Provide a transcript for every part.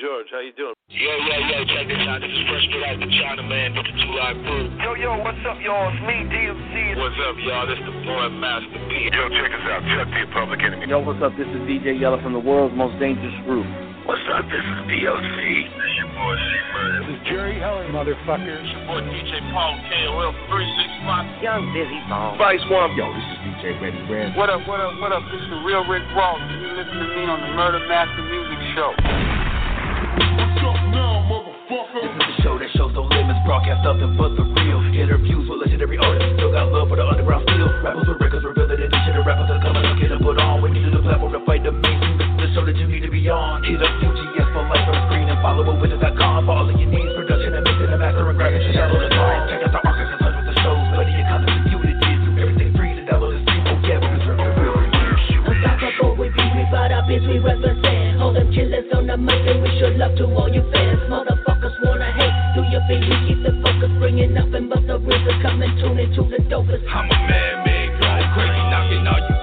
George, how you doing? Yo, yo, yo, check this out. This is Fresh Put Out the China Man with the Two Live Crew. Yo, yo, what's up, y'all? It's me, DMC. What's up, y'all? This is the boy Master P. Yo, check us out. Chuck the Public Enemy. Yo, what's up? This is DJ Yella from the world's most dangerous group. What's up? This is DOC. This is your boy C-Murder. This is Jerry Heller, motherfucker. motherfuckers. Your boy DJ Paul KOL 365. Young Bizzy Bone. Vice One. Yo, this is DJ Ready Red. What up, what up, what up? This is the real Rick Ross. You listen to me on the Murder Master Music Show. This is the show that shows no limits, broadcast nothing but the real. Interviews with legendary artists, still got love for the underground steel. Rappers with records revealing the nation of rappers that coming to get them put on. We need a platform to fight the mainstream. This is the show that you need to be on. Hit up UGS for life on screen and follow up with it.com for all of your needs. Production and mixing and mastering, graphics, and download the. Check out the archives and hundreds of shows. Buddy, your content review it is. Everything free to download and stream. Oh yeah, we deserve the real review. Unstoppable, we be, we brought our biz, we represent. All them killers on the mic, and we show love to all you fans. Hate, your we keep the focus. Bringing nothing but the RZA, come and tune into the dopest. I'm a man-made going crazy, knocking all you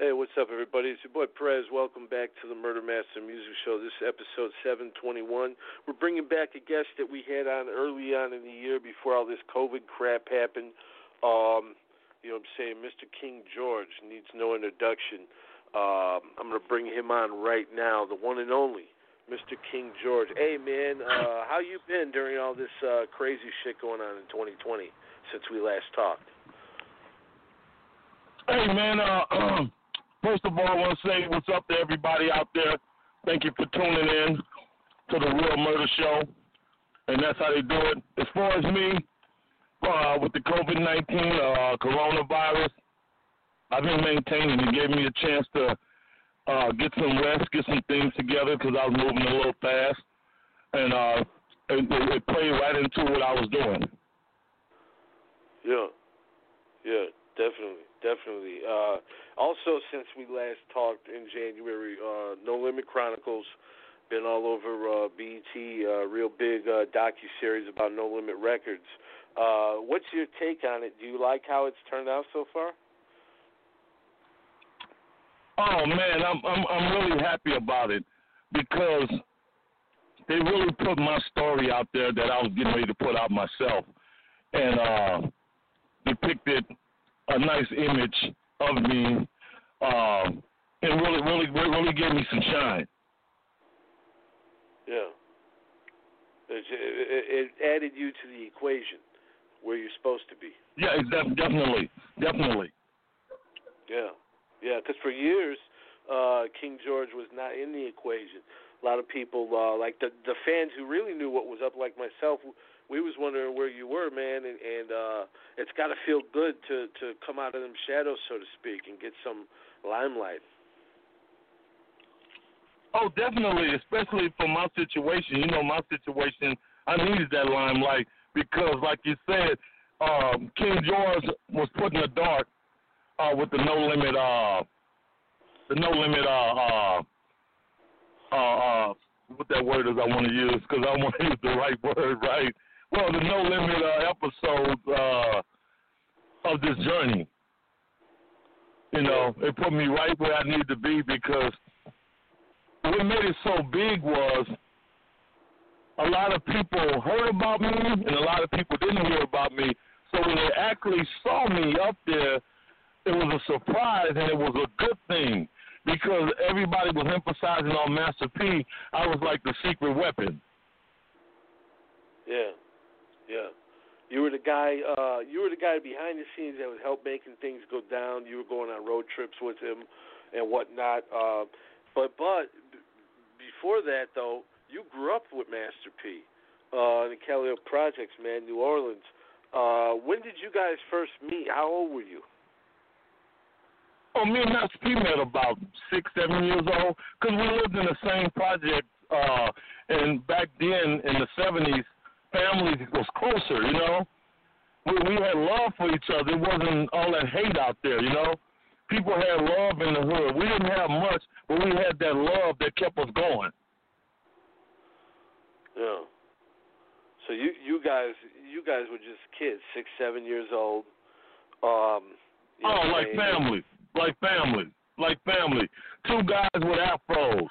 Hey, what's up, everybody? It's your boy Perez. Welcome back to the Murder Master Music Show. This is episode 721. We're bringing back a guest that we had on early on in the year before all this COVID crap happened. Um, you know what I'm saying? Mr. King George needs no introduction. Um, I'm going to bring him on right now, the one and only Mr. King George. Hey, man, uh, how you been during all this uh, crazy shit going on in 2020 since we last talked? Hey man, uh, first of all, I want to say what's up to everybody out there. Thank you for tuning in to the Real Murder Show, and that's how they do it. As far as me, uh, with the COVID nineteen uh, coronavirus, I've been maintaining. It gave me a chance to uh, get some rest, get some things together because I was moving a little fast, and uh, it, it played right into what I was doing. Yeah, yeah, definitely, definitely. Uh, also, since we last talked in January, uh, No Limit Chronicles been all over uh, BET, uh, real big uh, docu series about No Limit Records. Uh, what's your take on it? Do you like how it's turned out so far? Oh man, I'm I'm I'm really happy about it because they really put my story out there that I was getting ready to put out myself, and uh, depicted a nice image of me, um, and really really really gave me some shine. Yeah. It, it, it added you to the equation where you're supposed to be. Yeah, def- definitely, definitely. Yeah, yeah. Because for years, uh, King George was not in the equation. A lot of people, uh, like the the fans who really knew what was up, like myself, we was wondering where you were, man. And, and uh, it's got to feel good to to come out of them shadows, so to speak, and get some limelight. Oh, definitely, especially for my situation. You know, my situation, I needed that limelight because, like you said, um, King George was put in the dark uh, with the no limit, uh, the no limit, uh, uh, uh, uh, what that word is I want to use because I want to use the right word, right? Well, the no limit uh, episode uh, of this journey. You know, it put me right where I need to be because what made it so big was a lot of people heard about me and a lot of people didn't hear about me. So when they actually saw me up there, it was a surprise and it was a good thing because everybody was emphasizing on Master P. I was like the secret weapon. Yeah, yeah. You were the guy. Uh, you were the guy behind the scenes that would help making things go down. You were going on road trips with him, and whatnot. Uh, but but before that though, you grew up with Master P uh, in the Cali Projects, man, New Orleans. Uh, when did you guys first meet? How old were you? Oh, me and Master P met about six, seven years old because we lived in the same project. Uh, and back then in the 70s, family was closer, you know. We we had love for each other. It wasn't all that hate out there, you know. People had love in the hood. We didn't have much, but we had that love that kept us going. Yeah. So you you guys you guys were just kids, six seven years old. Um. You know, oh, like they, family, like family, like family. Two guys with afros.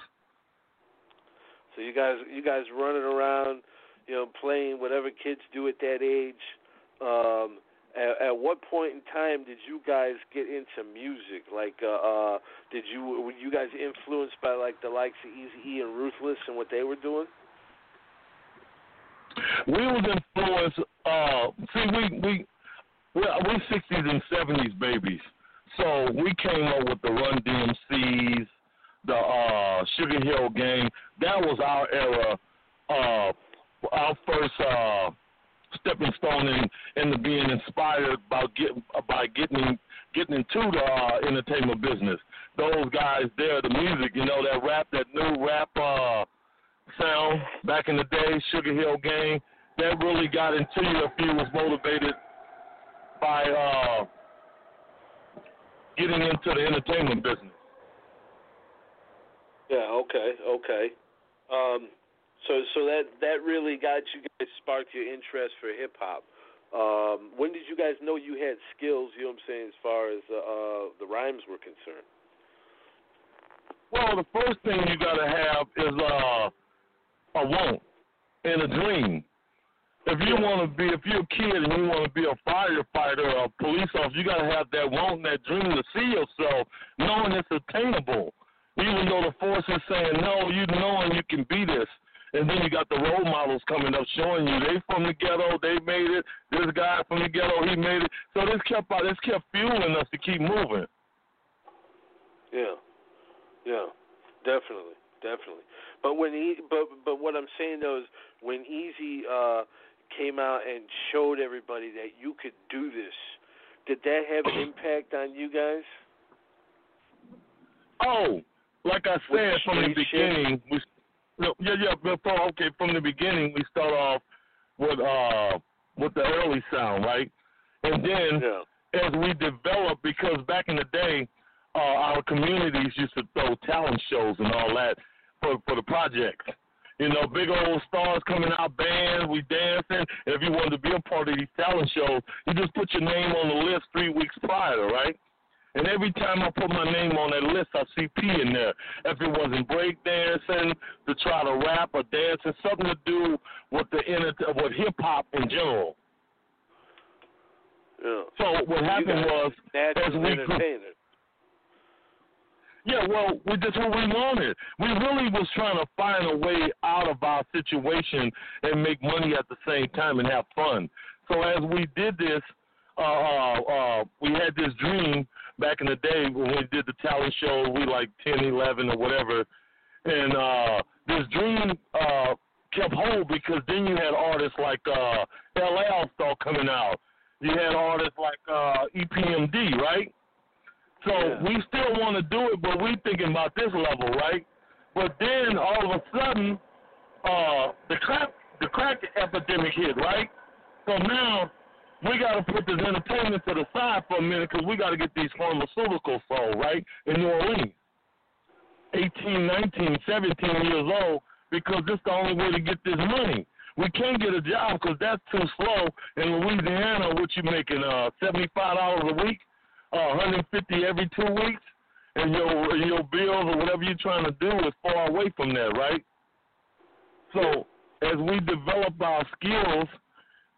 So you guys you guys running around you know, playing whatever kids do at that age. Um, at, at what point in time did you guys get into music? Like, uh, uh, did you were you guys influenced by like the likes of Eazy E and Ruthless and what they were doing? We was influenced. Uh, see, we we we sixties and seventies babies. So we came up with the Run DMCs, the uh, Sugar Hill Gang. That was our era. Uh, our first uh, stepping stone in, into being inspired about get, by getting getting into the uh, entertainment business. Those guys there, the music, you know, that rap, that new rap uh, sound back in the day, Sugar Hill Gang, that really got into you if you was motivated by uh, getting into the entertainment business. Yeah. Okay. Okay. Um, so so that that really got you guys sparked your interest for hip hop. Um, when did you guys know you had skills? You know what I'm saying, as far as uh, uh, the rhymes were concerned. Well, the first thing you gotta have is uh, a want and a dream. If you want to be, if you're a kid and you want to be a firefighter or a police officer, you gotta have that want and that dream to see yourself, knowing it's attainable. Even though the force is saying no, you knowing you can be this. And then you got the role models coming up showing you they from the ghetto, they made it. This guy from the ghetto, he made it. So this kept this kept fueling us to keep moving. Yeah, yeah, definitely, definitely. But when he, but but what I'm saying though is when Eazy uh, came out and showed everybody that you could do this, did that have an impact on you guys? Oh, like I said from the street shit? beginning, we no, yeah yeah before okay from the beginning we start off with uh with the early sound right, and then Yeah. as we develop because back in the day uh, our communities used to throw talent shows and all that for for the projects. You know, big old stars coming out, bands, we dancing. If you wanted to be a part of these talent shows, you just put your name on the list three weeks prior, right? And every time I put my name on that list, I see P in there. If it wasn't breakdancing, to try to rap or dance, dancing, something to do with the inter- with hip hop in general. Yeah. So what happened was, as we grew. Yeah, well, we just what we wanted. We really was trying to find a way out of our situation and make money at the same time and have fun. So as we did this, uh, uh, uh, we had this dream back in the day when we did the talent show. We like 10, 11 or whatever, and uh, this dream uh, kept hold because then you had artists like uh, LL start coming out. You had artists like uh, EPMD, right? So Yeah. we still want to do it, but we thinking about this level, right? But then all of a sudden, uh, the crack the crack epidemic hit, right? So now we got to put this entertainment to the side for a minute because we got to get these pharmaceuticals sold, right? In New Orleans, 18, 19, 17 years old, because this the only way to get this money. We can't get a job because that's too slow. In Louisiana, what you making? Uh, seventy-five dollars a week, uh, 150 every two weeks, and your your bills or whatever you're trying to do is far away from that, right? So as we develop our skills,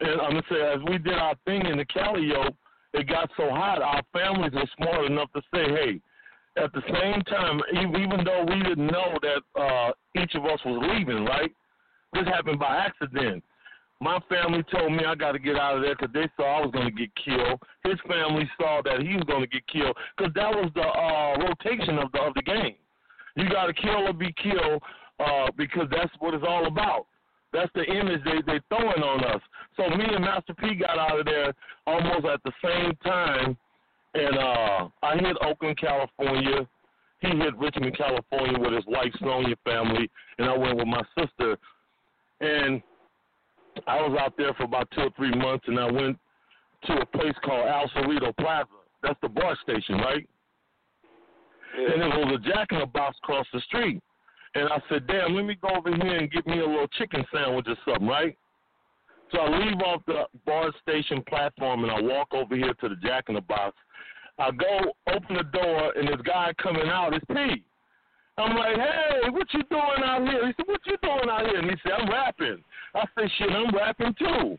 and I'm gonna say as we did our thing in the Calliope, it got so hot. Our families were smart enough to say, hey. At the same time, even though we didn't know that uh, each of us was leaving, right? This happened by accident. My family told me I got to get out of there because they saw I was going to get killed. His family saw that he was going to get killed because that was the uh, rotation of the of the game. You got to kill or be killed uh, because that's what it's all about. That's the image they they throwing on us. So me and Master P got out of there almost at the same time, and uh, I hit Oakland, California. He hit Richmond, California with his wife Sonia family, and I went with my sister. And I was out there for about two or three months, and I went to a place called El Cerrito Plaza. That's the BART station, right? Yeah. And it was a Jack in the Box across the street. And I said, damn, let me go over here and get me a little chicken sandwich or something, right? So I leave off the BART station platform and I walk over here to the Jack in the Box. I go open the door and this guy coming out is P. I'm like, hey, what you doing out here? He said, what you doing out here? And he said, I'm rapping. I said, shit, I'm rapping too.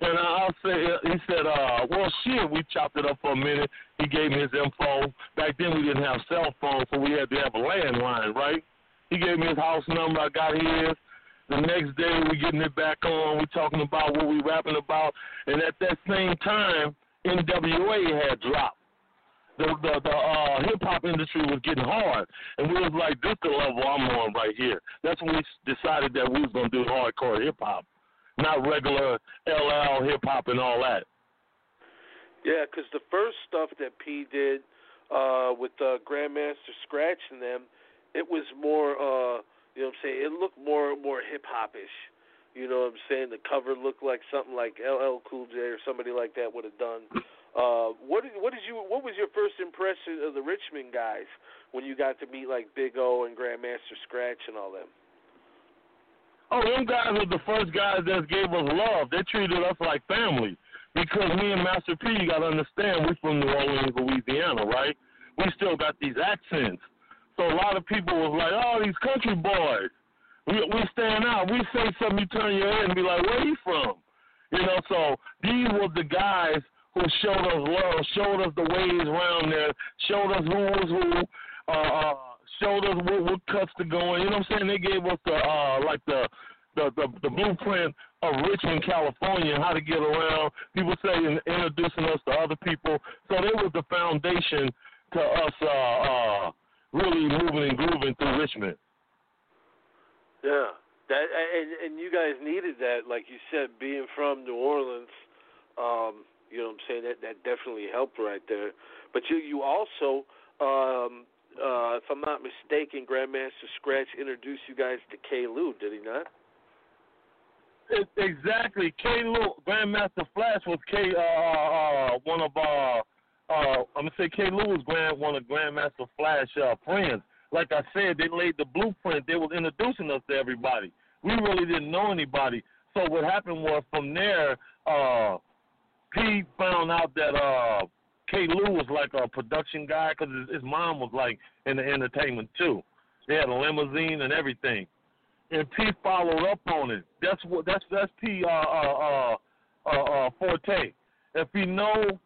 And I said, he said, uh, well, shit, we chopped it up for a minute. He gave me his info. Back then we didn't have cell phones, so we had to have a landline, right? He gave me his house number. I got his. The next day we getting it back on. We talking about what we rapping about. And at that same time, NWA had dropped. The the, the uh, hip hop industry was getting hard, and we was like, "This the level I'm on right here." That's when we decided that we was gonna do hardcore hip hop, not regular LL hip hop and all that. Yeah, because the first stuff that P did uh, with uh, Grandmaster Scratch and them, it was more, uh, you know what I'm saying, it looked more more hip hopish. You know what I'm saying? The cover looked like something like LL Cool J or somebody like that would have done. Uh, what did what did you what was your first impression of the Richmond guys when you got to meet like Big O and Grandmaster Scratch and all them? Oh, them guys were the first guys that gave us love. They treated us like family. Because me and Master P, you got to understand, we're from New Orleans, Louisiana, right? We still got these accents. So a lot of people was like, oh, these country boys. We we stand out. We say something, you turn your head and be like, where you from? You know, so these were the guys who showed us love, showed us the ways around there, showed us who was who, uh, uh, showed us what, what cuts to go in. You know what I'm saying? They gave us the uh, like the the, the the blueprint of Richmond, California, and how to get around. People say in, introducing us to other people. So they was the foundation to us uh, uh, really moving and grooving through Richmond. Yeah, that and and you guys needed that, like you said, being from New Orleans. Um, you know what I'm saying? That that definitely helped right there. But you you also, um, uh, if I'm not mistaken, Grandmaster Scratch introduced you guys to K. Lou, did he not? It, exactly. K. Lou, Grandmaster Flash was K. Uh, uh, one of uh, uh, I'm gonna say K. Lou was grand one of Grandmaster Flash uh, friends. Like I said, they laid the blueprint. They was introducing us to everybody. We really didn't know anybody. So what happened was from there, uh, P found out that uh, K. Lou was like a production guy because his, his mom was like in the entertainment too. They had a limousine and everything, and P followed up on it. That's what that's that's P uh, uh, uh, uh, uh, forte. If he know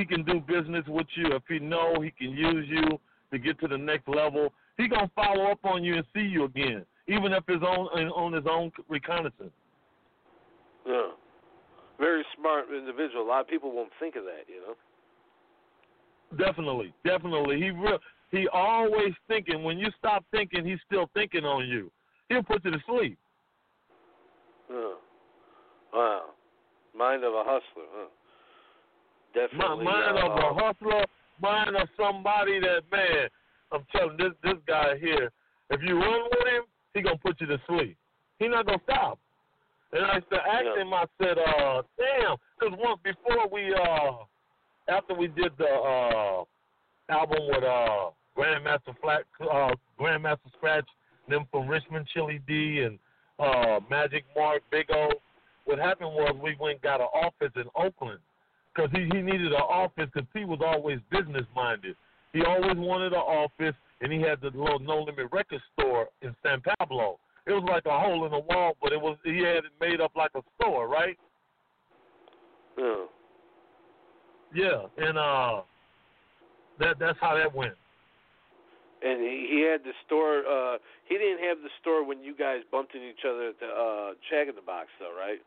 he can do business with you, if he know he can use you to get to the next level, he gonna follow up on you and see you again, even if it's on on his own reconnaissance. Yeah. Very smart individual. A lot of people won't think of that, you know. Definitely, definitely. He real he always thinking. When you stop thinking, he's still thinking on you. He'll put you to sleep. Yeah. Wow. Mind of a hustler, huh? Definitely. mind uh, of a hustler, mind of somebody that man. I'm telling this this guy here. If you run with him, he gonna put you to sleep. He not gonna stop. And I said, asked Yeah. him. I said, uh, damn, because once before we uh, after we did the uh album with uh Grandmaster Flat, uh Grandmaster Scratch, them from Richmond, Chili D, and uh Magic Mark, Big O. What happened was we went got an office in Oakland because he he needed an office because he was always business minded. He always wanted an office, and he had the little No Limit record store in San Pablo. It was like a hole in the wall, but it was he had it made up like a store, right? Yeah. Yeah, and uh, that that's how that went. And he, he had the store. uh He didn't have the store when you guys bumped into each other at the uh Jack in the Box, though, right?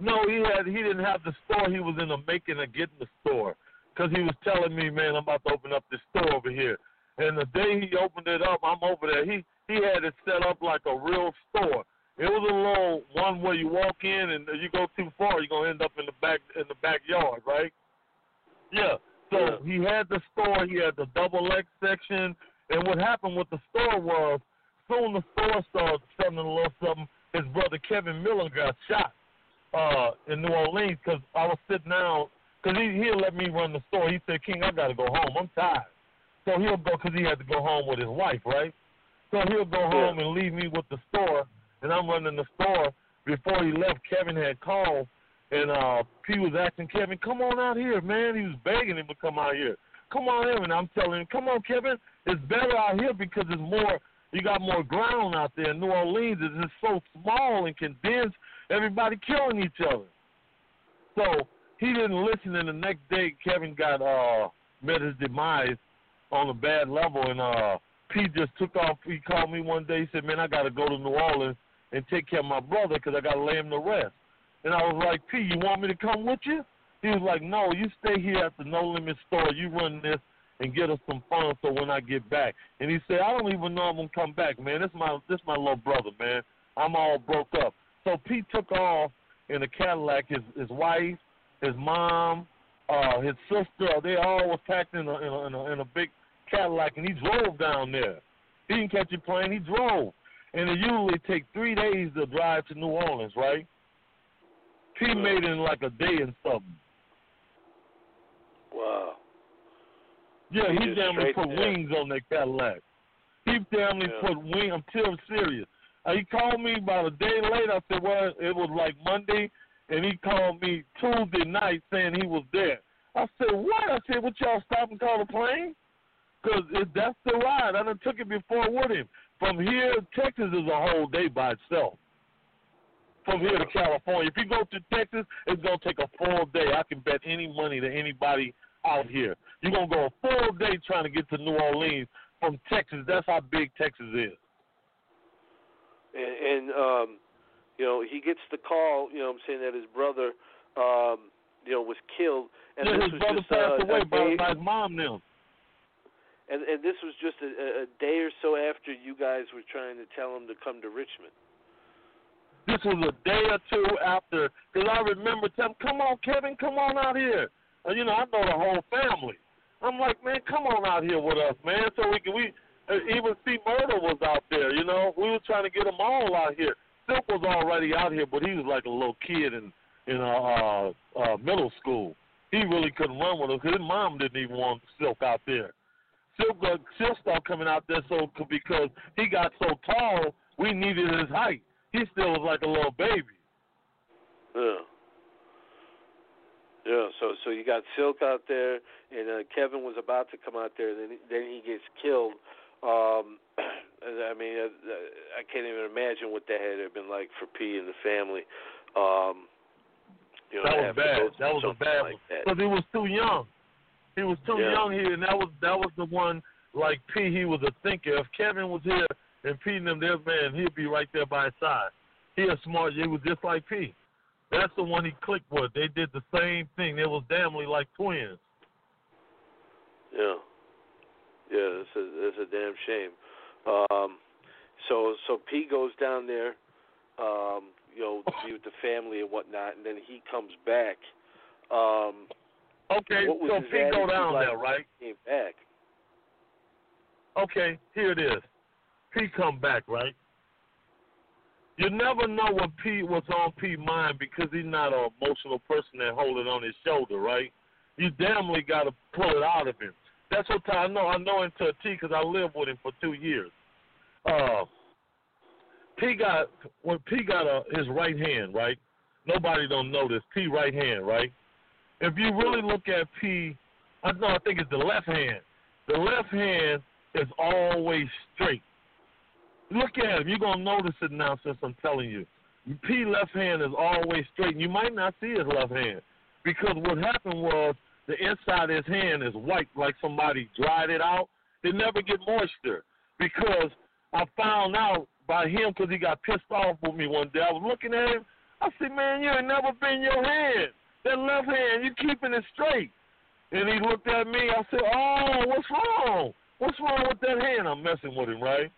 No, he had he didn't have the store. He was in the making of getting the store because he was telling me, man, I'm about to open up this store over here. And the day he opened it up, I'm over there. He he had it set up like a real store. It was a little one where you walk in and you go too far, you're gonna end up in the back in the backyard, right? Yeah. So Yeah. he had the store. He had the double X section. And what happened with the store was, soon the store started selling a little something. His brother Kevin Miller got shot uh, in New Orleans because I was sitting down because he he'll let me run the store. He said, King, I got to go home. I'm tired. So he'll go because he had to go home with his wife, right? So he'll go home and leave me with the store, and I'm running the store. Before he left, Kevin had called, and uh, P was asking Kevin, "Come on out here, man." He was begging him to come out here. Come on in, and I'm telling him, "Come on, Kevin. It's better out here because it's more. You got more ground out there. New Orleans is just so small and condensed. Everybody killing each other." So he didn't listen, and the next day Kevin got uh met his demise on a bad level, and uh Pete just took off. He called me one day. He said, "Man, I got to go to New Orleans and take care of my brother because I got to lay him to rest." And I was like, "Pete, you want me to come with you?" He was like, "No, you stay here at the No Limit store. You run this and get us some fun. So when I get back." And he said, "I don't even know I'm gonna come back, man. This my this my little brother, man. I'm all broke up." So Pete took off in a Cadillac. His his wife, his mom, uh, his sister, they all was packed in a, in a in a in a big Cadillac, and he drove down there. He didn't catch a plane. He drove, and it usually take three days to drive to New Orleans, right? He made it in like a day and something. Wow. Yeah, He he damn near put there. wings on that Cadillac. He damn near Yeah. put wings. I'm still serious. Uh, he called me about a day later. I said, well, it was like Monday, and he called me Tuesday night saying he was there. I said, what? I said, what y'all stop and call the plane? Because that's the ride. I done took it before with him. From here, Texas is a whole day by itself. From here to California. If you go to Texas, it's going to take a full day. I can bet any money to anybody out here. You're going to go a full day trying to get to New Orleans from Texas. That's how big Texas is. And, and um, you know, he gets the call. You know, what I'm saying that his brother, um, you know, was killed, and yeah, this his was brother just passed uh, away by, by his mom now. and and this was just a, a day or so after you guys were trying to tell him to come to Richmond. This was a day or two after, because I remember telling, "Come on, Kevin, come on out here." And, you know, I know the whole family. I'm like, man, come on out here with us, man, so we can we uh, even C-Murder was out there. You know, we were trying to get them all out here. Silk was already out here, but he was like a little kid in in uh, uh, uh, middle school. He really couldn't run with us his mom didn't even want Silk out there. Silk got Silk started coming out there so because he got so tall, we needed his height. He still was like a little baby. Yeah. Yeah, so so you got Silk out there, and uh, Kevin was about to come out there. Then he- then he gets killed. Um, I mean, uh, I can't even imagine what that had been like for P and the family. Um, you know, that was bad. That was a bad like one because he was too young. He was too Yeah. young here, and that was that was the one. Like P, he was a thinker. If Kevin was here and P and them there, man, he'd be right there by his side. He a smart. He was just like P. That's the one he clicked with. They did the same thing. They was damnly like twins. Yeah, yeah, it's a it's a damn shame. Um, so so P goes down there, um, you know, to be with the family and whatnot, and then he comes back. Um, Okay, so P go down like there, right? he Came back. Okay, here it is. P come back, right? You never know what P was on P mind because he's not an emotional person that hold it on his shoulder, right? You damnly got to pull it out of him. That's what I know. I know him to a T because I lived with him for two years. Uh, P got when P got a, his right hand, right? Nobody don't know this. P right hand, right? If you really look at P, I know I think it's the left hand. The left hand is always straight. Look at him. You're gonna notice it now since I'm telling you. P left hand is always straight. And you might not see his left hand because what happened was the inside of his hand is white, like somebody dried it out. They never get moisture because I found out by him because he got pissed off with me one day. I was looking at him. I said, man, you ain't never been your hand. That left hand, you keeping it straight. And he looked at me. I said, oh, what's wrong? What's wrong with that hand? I'm messing with him, right?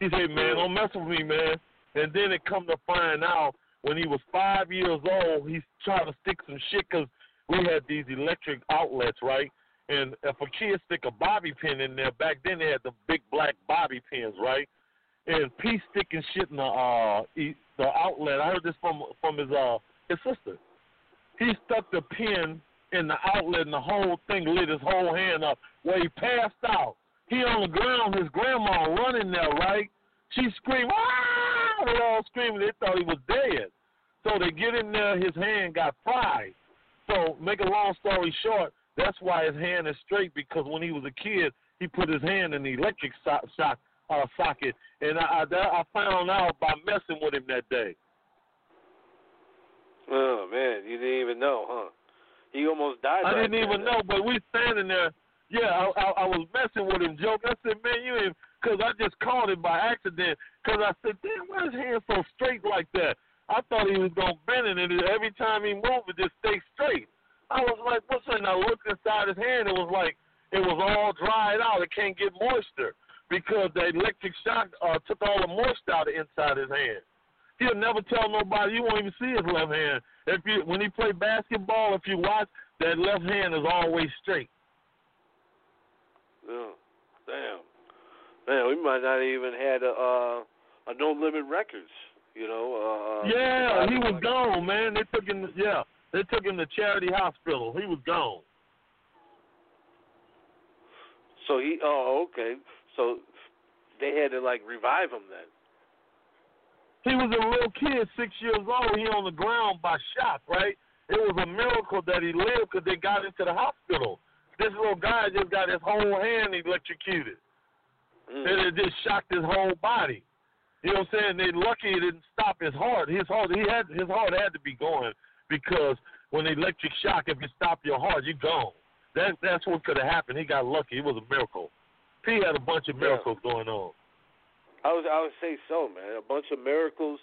He said, man, don't mess with me, man. And then it come to find out when he was five years old, he's trying to stick some shit because we had these electric outlets, right? And if a kid stick a bobby pin in there, back then they had the big black bobby pins, right? And P sticking shit in the uh the outlet. I heard this from from his uh his sister. He stuck the pin in the outlet and the whole thing lit his whole hand up. Where he passed out. He on the ground, his grandma running there, right? She screamed, ah! They all screaming. They thought he was dead. So they get in there, his hand got fried. So make a long story short, that's why his hand is straight because when he was a kid, he put his hand in the electric so- shock uh, socket, and I, I I found out by messing with him that day. Oh man, you didn't even know, huh? He almost died. I didn't even know, but we standing there. Yeah, I, I, I was messing with him, joke. I said, man, you ain't, because I just caught him by accident. Because I said, damn, why his hand so straight like that? I thought he was gonna bend it, and every time he moved, it just stayed straight. I was like, what's? And I looked inside his hand. It was like it was all dried out. It can't get moisture because the electric shock uh, took all the moisture out of inside his hand. He'll never tell nobody. You won't even see his left hand. If you when he play basketball, if you watch, that left hand is always straight. Oh, damn. Man, we might not even had a uh, a no limit records. You know. Uh, yeah, he was like- gone, man. They took him. Yeah, they took him to Charity Hospital. He was gone. So he. Oh, okay. So they had to like revive him then. He was a little kid, six years old. He on the ground by shock, right? It was a miracle that he lived because they got into the hospital. This little guy just got his whole hand electrocuted. Mm. And it just shocked his whole body. You know what I'm saying? They lucky it didn't stop his heart. His heart he had his heart had to be going because when the electric shock, if you stop your heart, you're gone. That that's what could have happened. He got lucky. It was a miracle. He had a bunch of miracles going on. I was. I would say so, man. A bunch of miracles,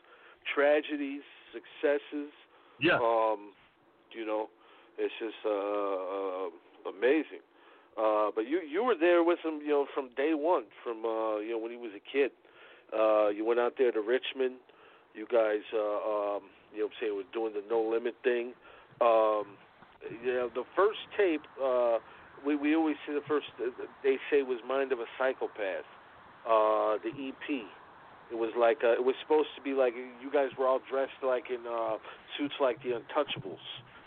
tragedies, successes. Yeah. Um, you know, it's just uh, uh amazing. Uh, but you you were there with him, you know, from day one, from uh, you know when he was a kid. Uh, you went out there to Richmond. You guys, uh, um, you know, what I'm saying, were doing the no limit thing. Um, you know, the first tape, uh, we we always say the first they say was Mind of a Psychopath. Uh, the EP. It was like uh, it was supposed to be like you guys were all dressed like in uh, suits like the Untouchables.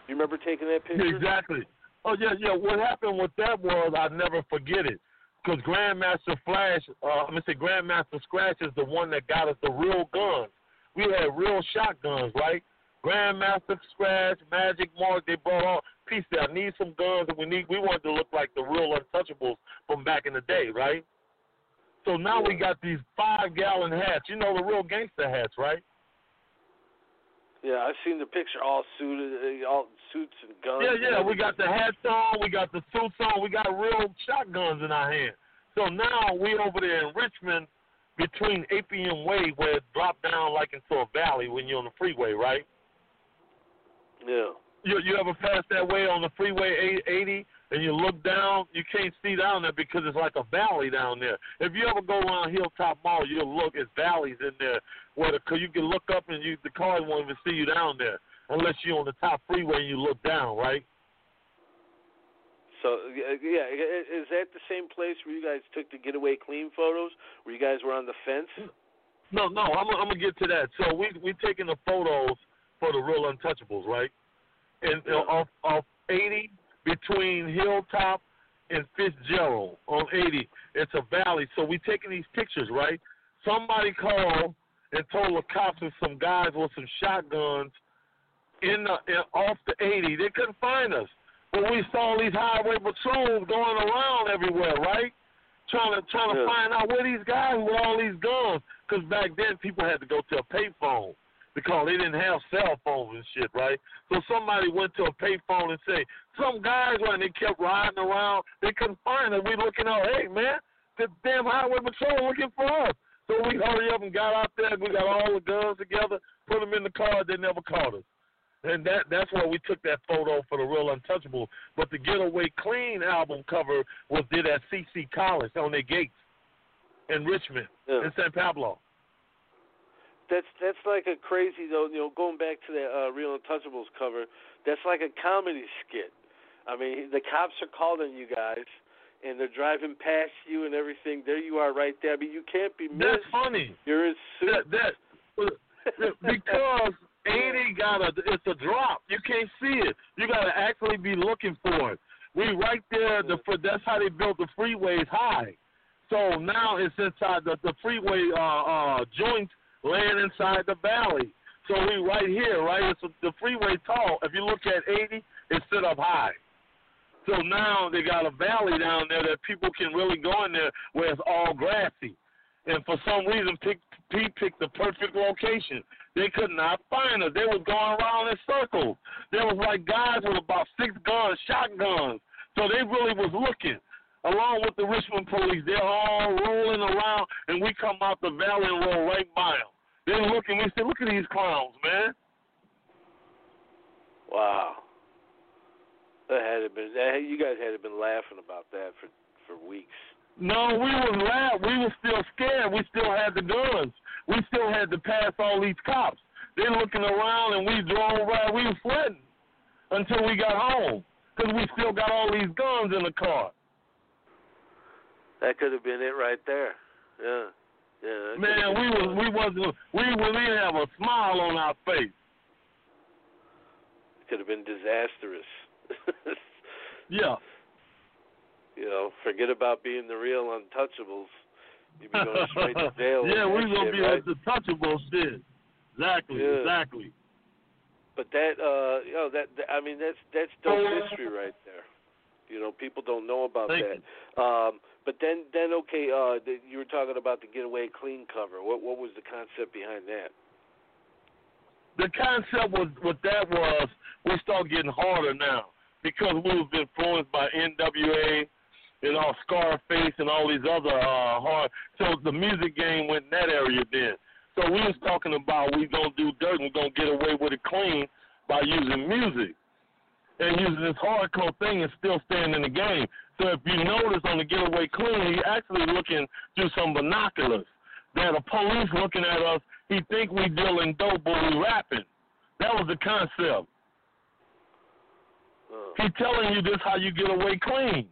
You remember taking that picture? Exactly. Oh yeah, yeah. What happened with that was I never forget it, because Grandmaster Flash, uh, I'm gonna say Grandmaster Scratch is the one that got us the real guns. We had real shotguns, right? Grandmaster Scratch, Magic Mark, they brought all piece there. I need some guns, and we need. We wanted to look like the real Untouchables from back in the day, right? So now we got these five gallon hats. You know the real gangster hats, right? Yeah, I've seen the picture. All suited, uh, all suits and guns. Yeah, yeah. We got the hats on. We got the suits on. We got real shotguns in our hand. So now we over there in Richmond, between Appian Way, where it dropped down like into a valley when you're on the freeway, right? Yeah. You you ever pass that way on the freeway 80 and you look down, you can't see down there because it's like a valley down there. If you ever go around Hilltop Mall, you'll look at valleys in there where the, you can look up and you the cars won't even see you down there unless you're on the top freeway and you look down, right? So yeah, yeah, is that the same place where you guys took the getaway clean photos? Where you guys were on the fence? No, no, I'm, I'm gonna get to that. So we we taking the photos for the real untouchables, right? And uh, off off 80 between Hilltop and Fitzgerald on 80, it's a valley. So we taking these pictures, right? Somebody called and told the cops that some guys with some shotguns in the in, off the 80. They couldn't find us, but we saw these highway patrols going around everywhere, right? Trying to trying to Yeah. find out where these guys with all these guns. Because back then people had to go to a payphone because they didn't have cell phones and shit, right? So somebody went to a payphone and say, some guys when they kept riding around, they couldn't find us. We looking out, hey man, the damn highway patrol looking for us. So we hurry up and got out there. We got all the guns together, put them in the car. They never caught us. And that that's why we took that photo for the real untouchable. But the Getaway Clean album cover was did at CC College on their gates in Richmond, Yeah. in San Pablo. That's that's like a crazy though. You know, going back to that uh, Real Untouchables cover, that's like a comedy skit. I mean, the cops are calling you guys, and they're driving past you and everything. There you are, right there. I mean, you can't be missed. That's funny. You're in suits. That that because eighty got a it's a drop. You can't see it. You got to actually be looking for it. We right there. The that's how they built the freeways high. So now it's inside the the freeway uh uh joints laying inside the valley. So we right here, right? It's the freeway tall. If you look at eighty, it's set up high. So now they got a valley down there that people can really go in there where it's all grassy. And for some reason, pick, Pete picked the perfect location. They could not find us. They was going around in circles. There was like guys with about six guns, shotguns. So they really was looking. Along with the Richmond police, they're all rolling around, and we come out the valley and roll right by them. They're looking. We say, "Look at these clowns, man." Wow. That had been. That, you guys had been laughing about that for for weeks. No, we was laugh. We was still scared. We still had the guns. We still had to pass all these cops. They're looking around, and we drove by. We were sweating until we got home because we still got all these guns in the car. That could have been it right there. Yeah. Yeah. Man, we was we wasn't we didn't have a smile on our face. could have been disastrous. Yeah. you know, forget about being the real untouchables. You'd be going straight to jail. yeah, we that gonna shit, be right? the touchable shit. Exactly, Yeah. exactly. But that, uh, you know, that, that I mean, that's that's dope history right there. You know, people don't know about Thank that. Um, but then, then okay, uh, the, you were talking about the Getaway Clean cover. What what was the concept behind that? the concept was what that was we start getting harder now because we was influenced by NWA and all Scarface and all these other uh hard so the music game went in that area then. So we was talking about we gonna do dirt and we gonna get away with it clean by using music. And using this hardcore thing and still staying in the game. So if you notice on the getaway clean, he actually looking through some binoculars. That a police looking at us, he think we dealing dope, but we rapping. That was the concept. Uh, He telling you this how you get away clean.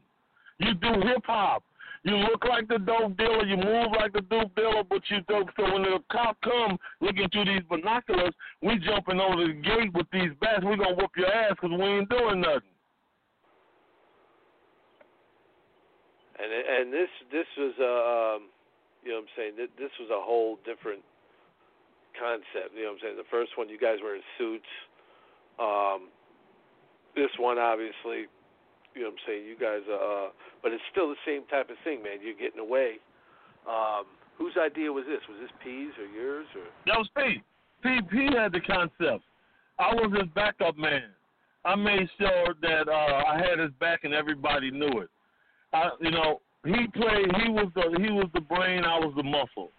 You do hip hop. You look like the dope dealer. You move like the dope dealer, but you dope. So when the cop come looking through these binoculars, we jumping over the gate with these bats. We gonna whoop your ass because we ain't doing nothing. and and this this was a, um, you know, what I'm saying this was a whole different concept. You know, what I'm saying the first one you guys were in suits. Um, this one obviously, you know, what I'm saying you guys are, uh, but it's still the same type of thing, man. You're getting away. Um, whose idea was this? Was this P's or yours or? That was Pete. Pete, Pete had the concept. I was his backup man. I made sure that uh, I had his back and everybody knew it. I, you know, he played. He was the he was the brain. I was the muscle.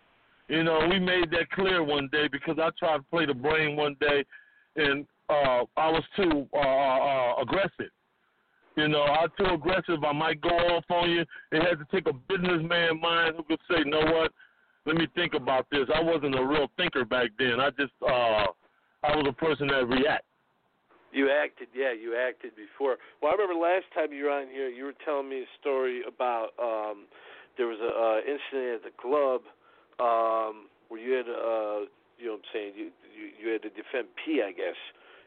You know, we made that clear one day because I tried to play the brain one day, and uh, I was too uh, uh, aggressive. You know, I was too aggressive. I might go off on you. It had to take a businessman mind who could say, "You know what? Let me think about this." I wasn't a real thinker back then. I just uh, I was a person that react. You acted, yeah, you acted before. Well, I remember last time you were on here, you were telling me a story about um there was a uh, incident at the club um where you had uh you know what I'm saying, you you, you had to defend P, I guess,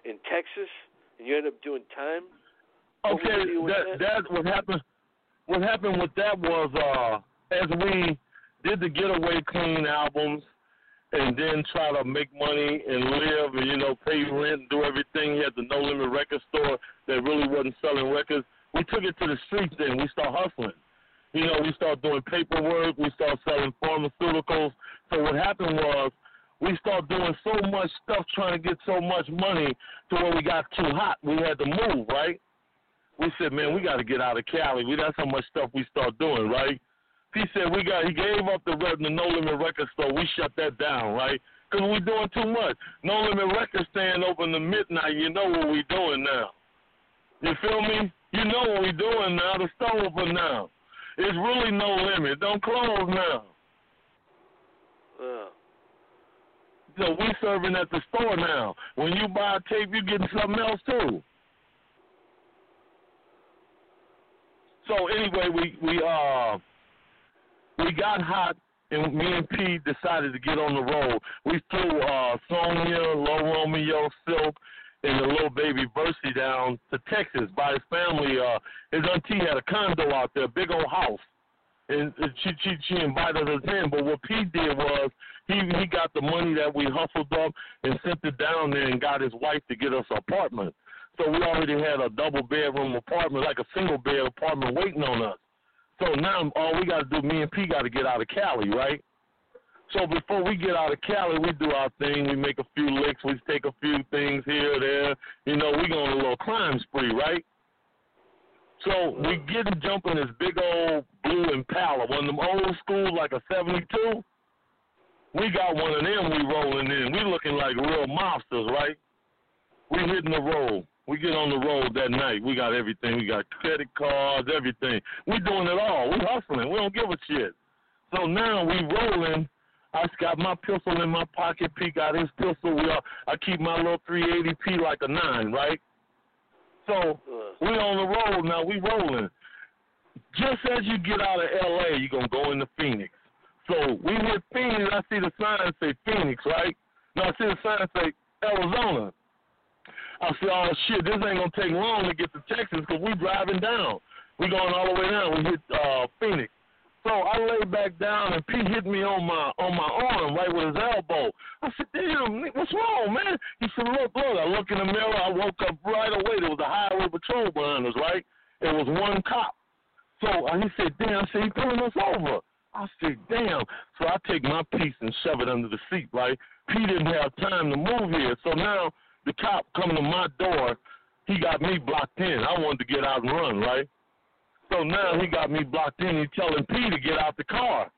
in Texas, and you ended up doing time. Okay, that that what happened. What happened with that was uh, as we did the Getaway Clean albums, and then try to make money and live, and you know pay rent and do everything. He had the No Limit Record Store that really wasn't selling records. We took it to the streets. Then we start hustling. You know, we start doing paperwork. We start selling pharmaceuticals. So what happened was we start doing so much stuff, trying to get so much money to where we got too hot. We had to move, right? We said, man, we got to get out of Cali. We that's how much stuff we start doing, right? He said we got. He gave up the the No Limit Record Store. We shut that down, right? Because we doing too much. No Limit Record stand open to midnight. You know what we doing now. You feel me? You know what we doing now. The store open now. It's really no limit. Don't close now. Uh, So we serving at the store now. When you buy a tape, you getting something else too. So anyway, we we uh we got hot and me and P decided to get on the road. We flew uh Sonya, Low Romeo, Silk, and the little baby Vercy down to Texas by his family. Uh his auntie had a condo out there, a big old house. And she she she invited us in, but what P did was he he got the money that we hustled up and sent it down there and got his wife to get us an apartment. So we already had a double bedroom apartment, like a single bed apartment waiting on us. So now all we got to do, me and P got to get out of Cali, right? So before we get out of Cali, we do our thing. We make a few licks. We take a few things here, there. You know, we go on a little crime spree, right? So we get to jump in this big old blue Impala, one of them old school, like a 72. We got one of them we rolling in. We looking like real mobsters, right? We hitting the road. We get on the road that night. We got everything. We got credit cards, everything. We doing it all. We hustling. We don't give a shit. So now we rolling. I got my pistol in my pocket. P got his pistol. We all, I keep my little 380P like a nine, right? So we on the road now. We rolling. Just as you get out of L.A., you're gonna go into Phoenix. So we hit Phoenix. I see the sign say Phoenix, right? No, I see the sign say Arizona. I said, oh shit, this ain't gonna take long to get to Texas because we driving down. We going all the way down. We hit uh, Phoenix. So I lay back down and Pete hit me on my on my arm right with his elbow. I said, damn, what's wrong, man? He said, look, look. I look in the mirror. I woke up right away. There was a highway patrol behind us, right? It was one cop. So uh, he said, damn, I said, he pulling us over. I said, damn. So I take my piece and shove it under the seat, right? P didn't have time to move here. So now the cop coming to my door, he got me blocked in. I wanted to get out and run, right? So now he got me blocked in. He's telling P to get out the car.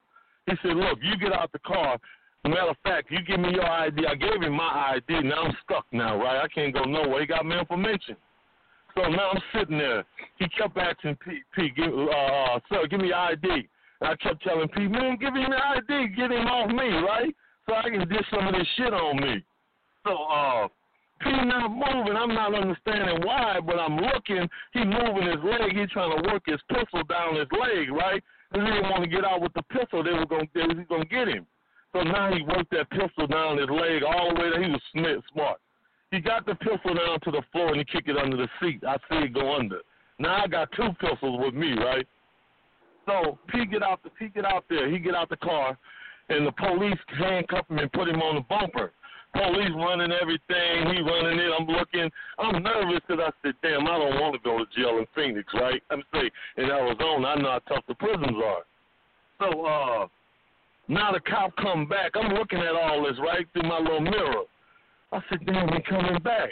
He said, look, you get out the car. Matter of fact, you give me your ID. I gave him my ID. Now I'm stuck now, right? I can't go nowhere. He got my information. So now I'm sitting there. He kept asking P, P give, uh, sir, give me your ID. And I kept telling P, man, give him your ID. Get him off me, right? So I can get some of this shit on me. So, uh, P not moving. I'm not understanding why, but I'm looking. He moving his leg. He trying to work his pistol down his leg, right? Because he didn't want to get out with the pistol. They were going. They was going to get him. So now he worked that pistol down his leg all the way there. He was smart. He got the pistol down to the floor and he kicked it under the seat. I see it go under. Now I got two pistols with me, right? So P get out the P get out there. He get out the car, and the police handcuff him and put him on the bumper police running everything. He running it. I'm looking. I'm nervous because I said, damn, I don't want to go to jail in Phoenix, right? I'm saying in Arizona, I know how tough the prisons are. So uh, now the cop come back. I'm looking at all this right through my little mirror. I said, damn, he coming back.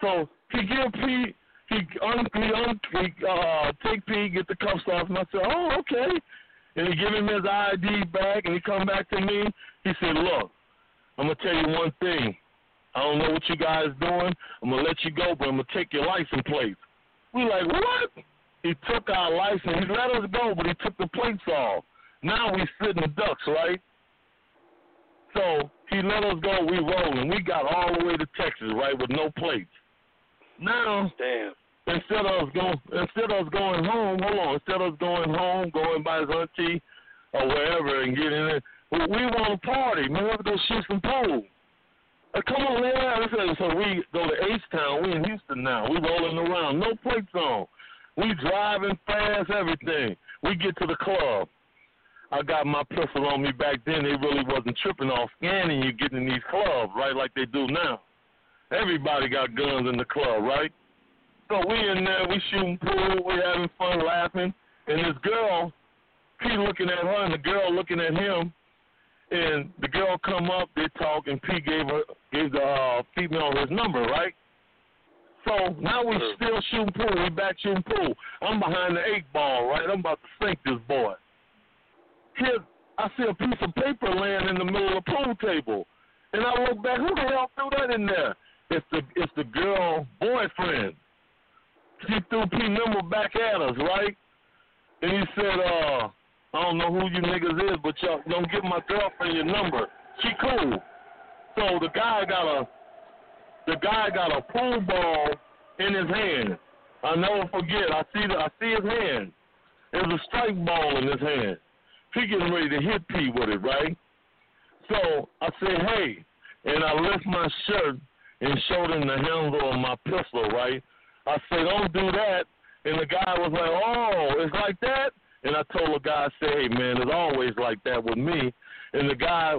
So he give P. He un, he, un, he uh, take P, get the cuffs off, and I said, oh, okay. And he give him his ID back, and he come back to me. He said, look, I'm gonna tell you one thing. I don't know what you guys doing. I'm gonna let you go, but I'm gonna take your license plate. We like what? He took our license. He let us go, but he took the plates off. Now we sitting ducks, right? So he let us go. We rolling. We got all the way to Texas, right, with no plates. Now, damn. Instead of us going, instead of us going home, hold on. Instead of us going home, going by his auntie or wherever and getting it, we want to party, man. Let's go shoot some pool. Uh, come on, man. So we go to H Town. We in Houston now. We rolling around. No plates on. We driving fast, everything. We get to the club. I got my pistol on me back then. They really wasn't tripping off scanning you getting in these clubs, right, like they do now. Everybody got guns in the club, right? So we in there, we shooting pool, we having fun, laughing, and this girl, he looking at her, and the girl looking at him, and the girl come up, they talk, and P gave her gave the uh, female his number, right? So now we still shooting pool. We back shooting pool. I'm behind the eight ball, right? I'm about to sink this boy. hit. I see a piece of paper laying in the middle of the pool table, and I look back. Who the hell threw that in there? It's the it's the girl boyfriend. She threw P number back at us, right? And he said, uh, I don't know who you niggas is, but y'all don't give my girlfriend your number. She cool. So the guy got a the guy got a pool ball in his hand. I never forget. I see the, I see his hand. There's a strike ball in his hand. He getting ready to hit P with it, right? So I said, hey, and I lift my shirt and showed him the handle of my pistol, right? I said, don't do that. And the guy was like, oh, it's like that? And I told the guy, I said, hey, man, it's always like that with me. And the guy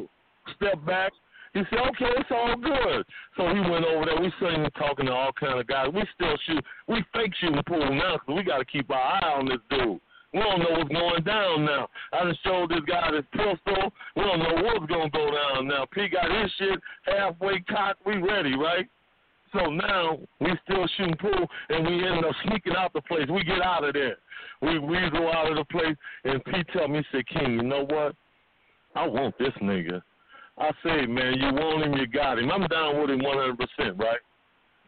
stepped back. He said, okay, it's all good. So he went over there. We sitting talking to all kind of guys. We still shoot. We fake shooting pool now because we got to keep our eye on this dude. We don't know what's going down now. I just showed this guy this pistol. We don't know what's going to go down now. P got his shit halfway cocked. We ready, right? So now we still shooting pool, and we end up sneaking out the place. We get out of there. We we go out of the place, and P tell me, he said, King, you know what? I want this nigga. I say, man, you want him, you got him. I'm down with him 100%, right?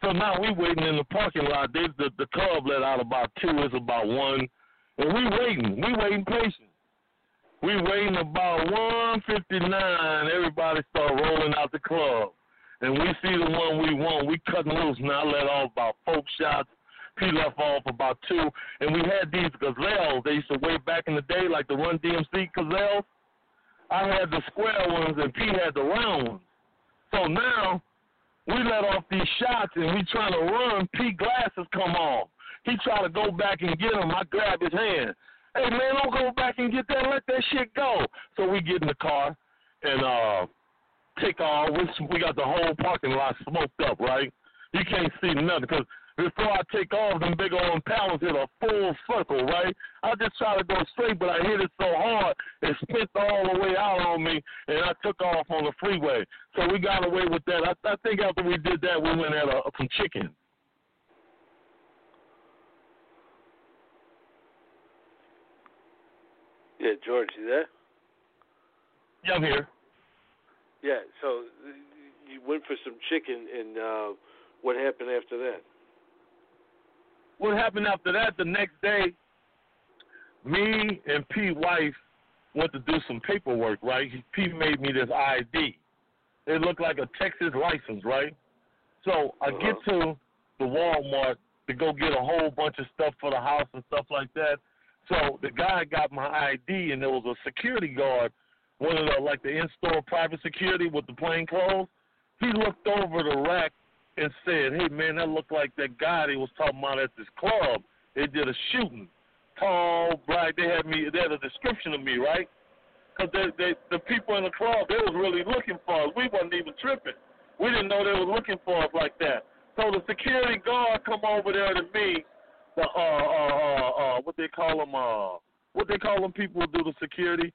So now we waiting in the parking lot. They, the, the club let out about two. It's about one. And we waiting. We waiting patient. We waiting about 159. Everybody start rolling out the club. And we see the one we want. We cutting loose. Now let off about four shots. P left off about two. And we had these gazelles. They used to way back in the day, like the Run DMC gazelles. I had the square ones and P had the round ones. So now we let off these shots and we trying to run. P glasses come off. He try to go back and get him. I grab his hand. Hey man, don't go back and get that. Let that shit go. So we get in the car and uh take off. We, we got the whole parking lot smoked up, right? You can't see nothing because before I take off, them big old Impalas hit a full circle, right? I just try to go straight, but I hit it so hard it spent all the way out on me, and I took off on the freeway. So we got away with that. I, I think after we did that, we went at a, some chicken. Yeah, George, you there? Yeah, I'm here. Yeah, so you went for some chicken, and uh, what happened after that? What happened after that? The next day, me and P wife went to do some paperwork. Right? P made me this ID. It looked like a Texas license, right? So I uh-huh. get to the Walmart to go get a whole bunch of stuff for the house and stuff like that. So the guy got my ID, and there was a security guard, one of the like the in-store private security with the plain clothes. He looked over the rack and said, "Hey man, that looked like that guy they was talking about at this club. They did a shooting. Tall, black. They had me. They had a description of me, right? Because they, they, the people in the club, they was really looking for us. We wasn't even tripping. We didn't know they were looking for us like that. So the security guard come over there to me. The uh uh uh, uh what they call them uh what they call them people who do the security,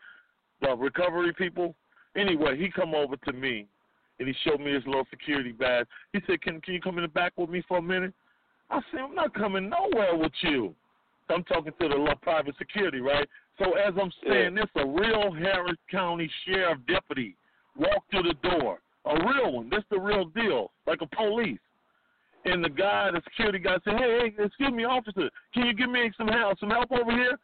the recovery people. Anyway, he come over to me and he showed me his little security badge. He said, "Can can you come in the back with me for a minute?" I said, "I'm not coming nowhere with you." I'm talking to the little private security, right? So as I'm saying this, a real Harris County Sheriff deputy walked through the door. A real one. This the real deal, like a police. And the guy, the security guy said, "Hey, hey, excuse me, officer, can you give me some help, some help over here?"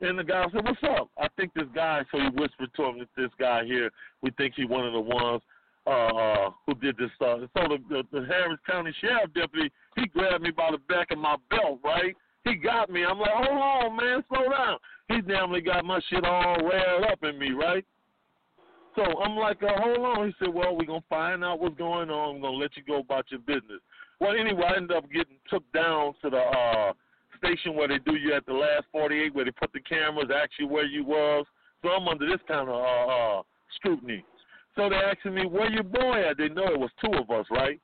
And the guy said, "What's up?" I think this guy. So he whispered to him that this guy here, we think he one of the ones uh, who did this stuff. So the, the, the Harris County Sheriff deputy, he grabbed me by the back of my belt, right? He got me. I'm like, hold on, man, slow down. He damn near got my shit all rared up in me, right? So I'm like, uh, hold on. He said, well, we're going to find out what's going on. I'm going to let you go about your business. Well, anyway, I ended up getting took down to the uh, station where they do you at the last 48, where they put the cameras, ask you where you was. So I'm under this kind of uh, uh, scrutiny. So they asking me, where your boy at? They know it was two of us, right?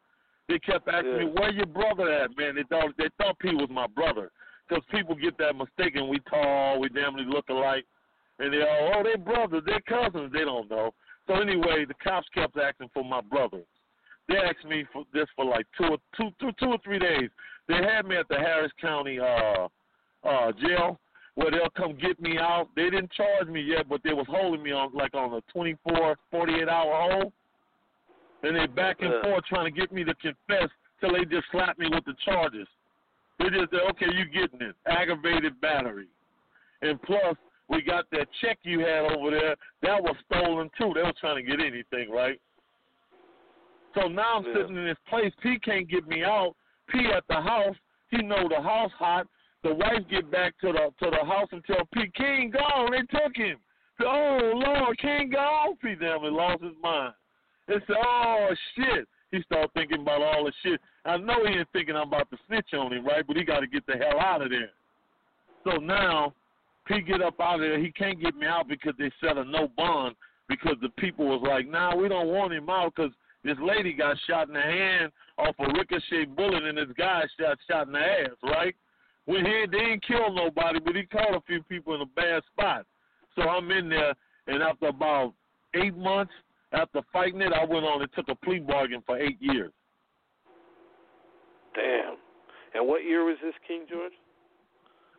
They kept asking Yeah. me, where your brother at, man? They thought they thought P was my brother. Because people get that mistaken. We tall, we damn near look alike. And they all, oh, they brothers, they cousins. They don't know. So anyway, the cops kept asking for my brother. They asked me for this for like two or two, two, two or three days. They had me at the Harris County uh, uh, jail, where they'll come get me out. They didn't charge me yet, but they was holding me on like on a 24, 48 hour hold. And they back and Yeah. forth trying to get me to confess till they just slap me with the charges. They just said, okay, you getting it. Aggravated battery. And plus, we got that check you had over there. That was stolen too. They were trying to get anything, right? So now I'm Yeah. sitting in this place. He can't get me out. P at the house. He know the house hot. The wife get back to the to the house and tell P King gone. They took him. Oh Lord, King gone. P damn it lost his mind. They said, oh shit. He started thinking about all the shit. I know he ain't thinking I'm about to snitch on him, right? But he got to get the hell out of there. So now P get up out of there. He can't get me out because they set a no bond because the people was like, nah, we don't want him out because this lady got shot in the hand off a ricochet bullet and this guy shot shot in the ass, right? When he didn't kill nobody, but he caught a few people in a bad spot. So I'm in there, and after about eight months after fighting it, I went on and took a plea bargain for eight years. Damn. And what year was this, King George?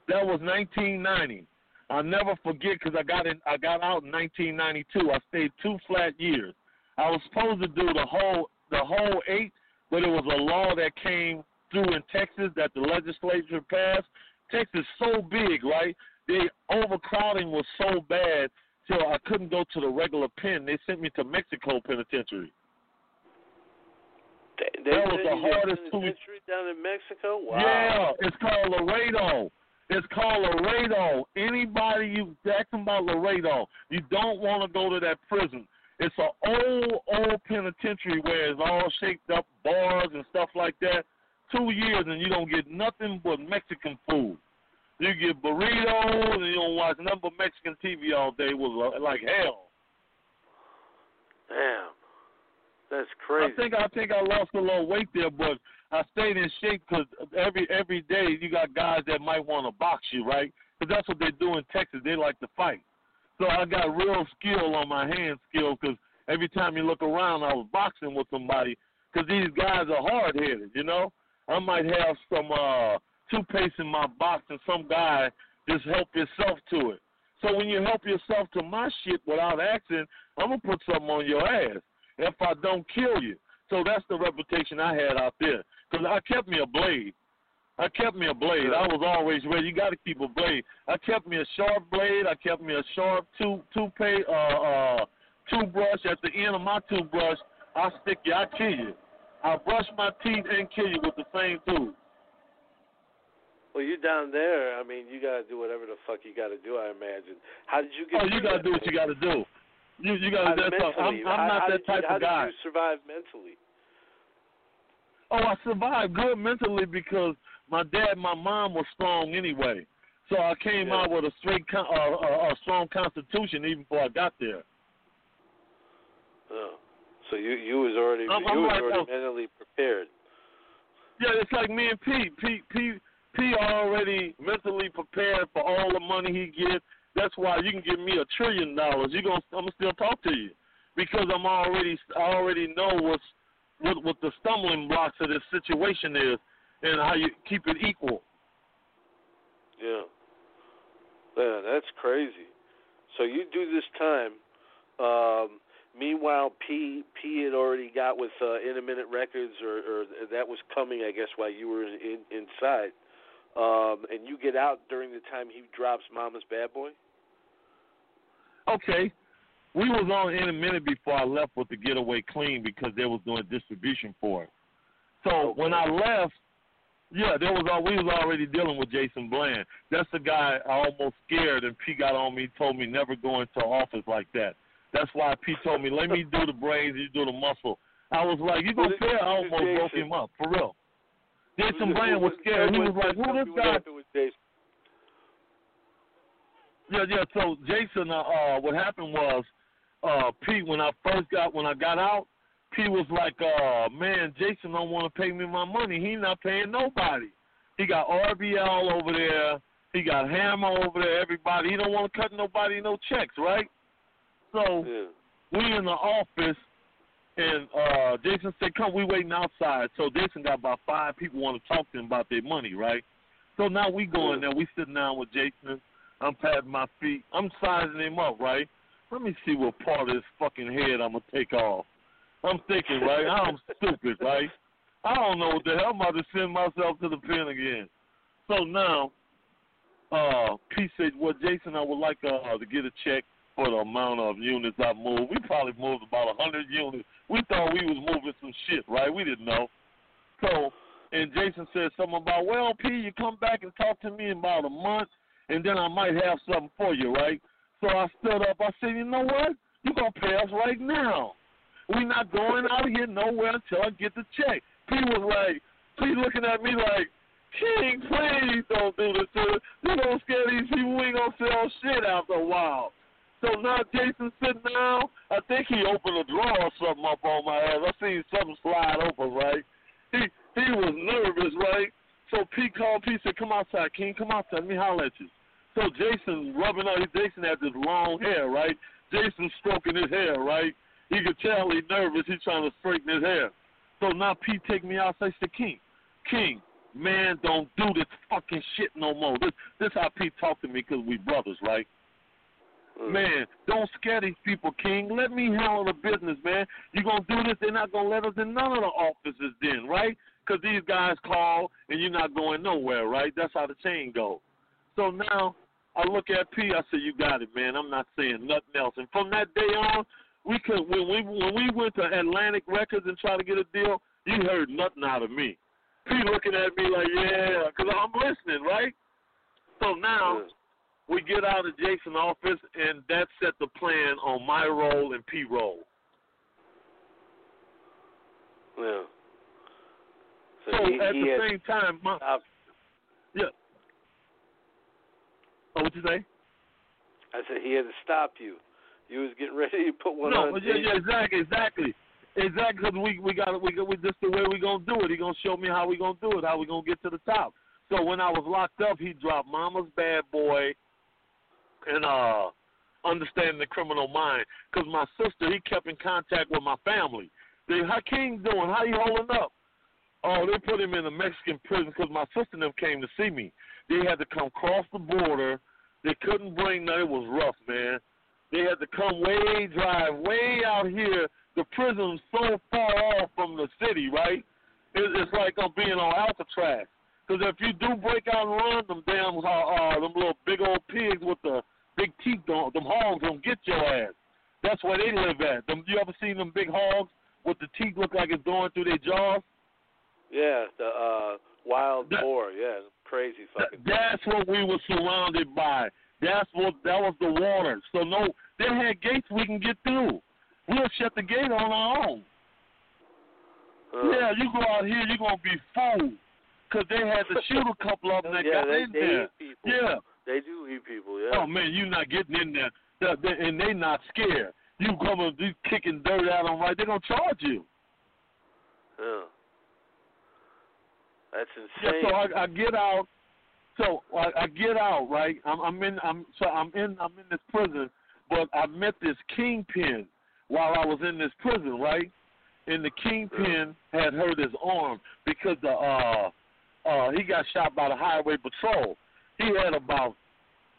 That was 1990. I'll never forget because I got in. I got out in 1992. I stayed two flat years. I was supposed to do the whole the whole eight, but it was a law that came through in Texas that the legislature passed. Texas so big, right? The overcrowding was so bad till I couldn't go to the regular pen. They sent me to Mexico Penitentiary. They, they That was the hardest two- penitentiary down in Mexico. Wow. Yeah, it's called Laredo. It's called Laredo. Anybody you ask them about Laredo, you don't want to go to that prison. It's an old, old penitentiary where it's all shaped up, bars and stuff like that. Two years and you don't get nothing but Mexican food. You get burritos and you don't watch nothing but Mexican TV all day. It was uh, like hell. Damn. That's crazy. I think I think I lost a little weight there, but I stayed in shape because every every day you got guys that might want to box you, right? Because that's what they do in Texas. They like to fight. So I got real skill on my hand skill because every time you look around, I was boxing with somebody. Because these guys are hard headed, you know. I might have some uh toothpaste in my box, and some guy just help yourself to it. So when you help yourself to my shit without asking, I'm gonna put something on your ass if I don't kill you. So that's the reputation I had out there. Because I kept me a blade. I kept me a blade. I was always ready. You got to keep a blade. I kept me a sharp blade. I kept me a sharp tooth toothpaste uh, uh, toothbrush. At the end of my toothbrush, I stick you. I kill you. I brush my teeth and kill you with the same tooth. Well, you're down there. I mean, you gotta do whatever the fuck you gotta do. I imagine. How did you get? Oh, you got to do what you got to do. You you got to. I'm, I'm not how that type you, of guy. How did you survive mentally? Oh, I survived good mentally because my dad, my mom was strong anyway. So I came Yeah. out with a straight, con- uh, uh, a strong constitution even before I got there. Oh. So you you was already I'm- you I'm was like, already oh. mentally prepared. Yeah, it's like me and Pete. Pete, Pete, Pete already mentally prepared for all the money he gets. That's why you can give me a trillion dollars. You gonna, I'm gonna still talk to you because I'm already, I already know what's what what the stumbling blocks of this situation is and how you keep it equal. Yeah. Yeah, that's crazy. So you do this time. Um, meanwhile, P P had already got with uh, In-A-Minute Records, or, or that was coming, I guess, while you were in, in, inside. Um, and you get out during the time he drops Mama's Bad Boy. Okay. We was on in a minute before I left with the Getaway Clean because they was doing distribution for it. So when I left, yeah, there was all we was already dealing with Jason Bland. That's the guy I almost scared and P got on me, told me never go into office like that. That's why P told me, Let me do the brains, you do the muscle. I was like, You gonna fail? I almost broke him up, for real. Jason Bland was scared. He was like, Who this guy Jason. Yeah, yeah. So Jason, uh, uh what happened was, uh, Pete, when I first got when I got out, Pete was like, uh, man, Jason don't want to pay me my money. He not paying nobody. He got RBL over there. He got Hammer over there. Everybody. He don't want to cut nobody no checks, right? So Yeah. we in the office, and uh Jason said, "Come, we waiting outside." So Jason got about five people want to talk to him about their money, right? So now we going in there, we sitting down with Jason. I'm patting my feet. I'm sizing him up, right? Let me see what part of his fucking head I'm gonna take off. I'm thinking, right? I'm stupid, right? I don't know what the hell I'm about to send myself to the pen again. So now, uh, P said, well, Jason, I would like uh, to get a check for the amount of units I moved. We probably moved about a hundred units. We thought we was moving some shit, right? We didn't know. So, and Jason said something about, well, P, you come back and talk to me in about a month, and then I might have something for you, right? So I stood up. I said, you know what? You're going to pay us right now. We're not going out of here nowhere until I get the check. P was like, P looking at me like, King, please don't do this to us. You're going to scare these people. We ain't going to sell shit after a while. So now Jason's sitting down. I think he opened a drawer or something up on my ass. I seen something slide open, right? He he was nervous, right? So P called P said, Come outside, King, come outside, let me holler at you. So Jason rubbing on Jason had this long hair, right? Jason stroking his hair, right? He could tell he's nervous, he's trying to straighten his hair. So now P take me outside, say, King, King, man, don't do this fucking shit no more. This this how P talk to me because we brothers, right? Mm. Man, don't scare these people, King. Let me handle the business, man. You gonna do this? They're not gonna let us in none of the offices, then, right? Because these guys call and you're not going nowhere, right? That's how the chain goes. So now I look at P. I say, "You got it, man. I'm not saying nothing else." And from that day on, we could when we when we went to Atlantic Records and tried to get a deal, you heard nothing out of me. P looking at me like, "Yeah," because I'm listening, right? So now we get out of Jason's office, and that set the plan on my role and P role. Yeah. So, he, at he the same time, my stopped, yeah. Oh, what you say? I said he had to stop you. You was getting ready to put one no, on. yeah, yeah, exactly, exactly, exactly. Because we we got we we just the way we gonna do it. He gonna show me how we gonna do it, how we gonna get to the top. So when I was locked up, he dropped Mama's Bad Boy and uh understanding the criminal mind. Because my sister, he kept in contact with my family. They, how King doing? How you holding up? Oh, they put him in a Mexican prison because my sister and them came to see me. They had to come cross the border. They couldn't bring none. It was rough, man. They had to come way drive way out here. The prison's so far off from the city, right? It, it's like I'm being on Alcatraz. Because if you do break out and run, them damn, uh, uh, them little big old pigs with the big teeth, on, them hogs gonna get your ass. That's where they live at. Them, you ever seen them big hogs with the teeth look like it's going through their jaws? Yeah, the uh wild That- boar. Yeah, crazy fucking. That's what we were surrounded by. That's what that was the water. So no, they had gates we can get through. We'll shut the gate on our own. Uh, Yeah, you go out here, you're gonna be fooled. Cause they had to shoot a couple of them that yeah, got they, in they there. Yeah. They do eat people. Yeah. Oh man, you're not getting in there, They- they- and they not scared. You coming, you kicking dirt at them, right? They're gonna charge you. Yeah. That's insane. Yeah, so I, I get out. So I, I get out, right? I'm, I'm in. I'm so I'm in. I'm in this prison, but I met this kingpin while I was in this prison, right? And the kingpin had hurt his arm because the uh uh he got shot by the highway patrol. He had about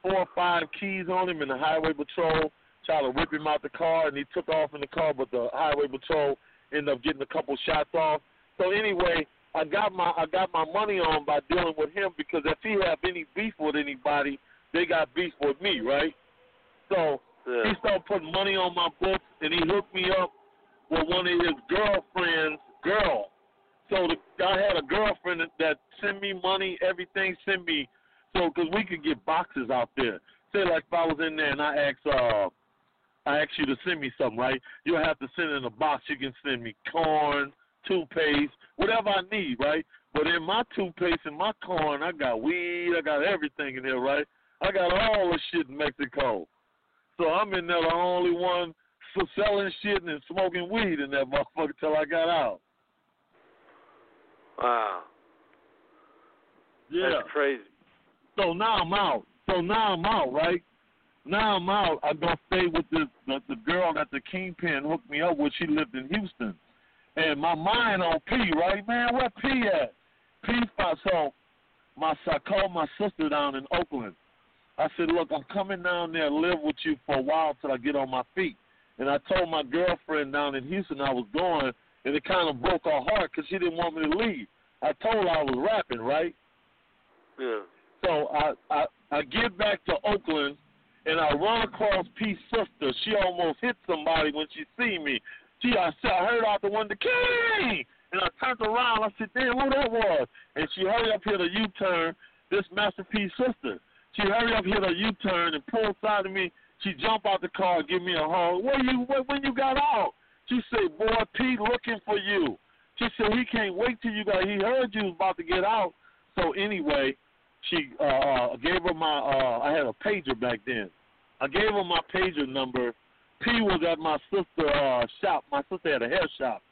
four or five keys on him, and the highway patrol tried to whip him out the car, and he took off in the car, but the highway patrol ended up getting a couple shots off. So anyway, I got my I got my money on by dealing with him because if he have any beef with anybody, they got beef with me, right? So yeah. he started putting money on my books, and he hooked me up with one of his girlfriends' girl. So the, I had a girlfriend that, that sent me money, everything, sent me. So because we could get boxes out there. Say like if I was in there and I asked, uh, I asked you to send me something, right? You'll have to send in a box. You can send me corn, toothpaste, whatever I need, right? But in my toothpaste and my corn, I got weed, I got everything in there, right? I got all the shit in Mexico. So I'm in there the only one for selling shit and smoking weed in that motherfucker till I got out. Wow. Yeah. That's crazy. So now I'm out. So now I'm out, right? Now I'm out. I'm gonna stay with this the, the girl that the kingpin hooked me up with. She lived in Houston, and my mind on P, right, man? Where P at? P spot. So my I called my sister down in Oakland, I said, look, I'm coming down there live with you for a while till I get on my feet. And I told my girlfriend down in Houston I was going, and it kind of broke her heart because she didn't want me to leave. I told her I was rapping, right? Yeah. So I, I I get back to Oakland, and I run across P's sister. She almost hit somebody when she see me. She I, said, I heard out the one, window, King! And I turned around. I said, damn, who that was? And she hurried up, hit U-turn, This Masterpiece sister. She hurried up, hit U-turn and pulled side of me. She jumped out the car, and give me a hug. Where you? Where, when you got out? She said, boy, Pete looking for you. She said he can't wait till you got. He heard you was about to get out. So anyway, she uh, uh gave her my. uh I had a pager back then. I gave her my pager number. P was at my sister uh shop. My sister had a hair shop.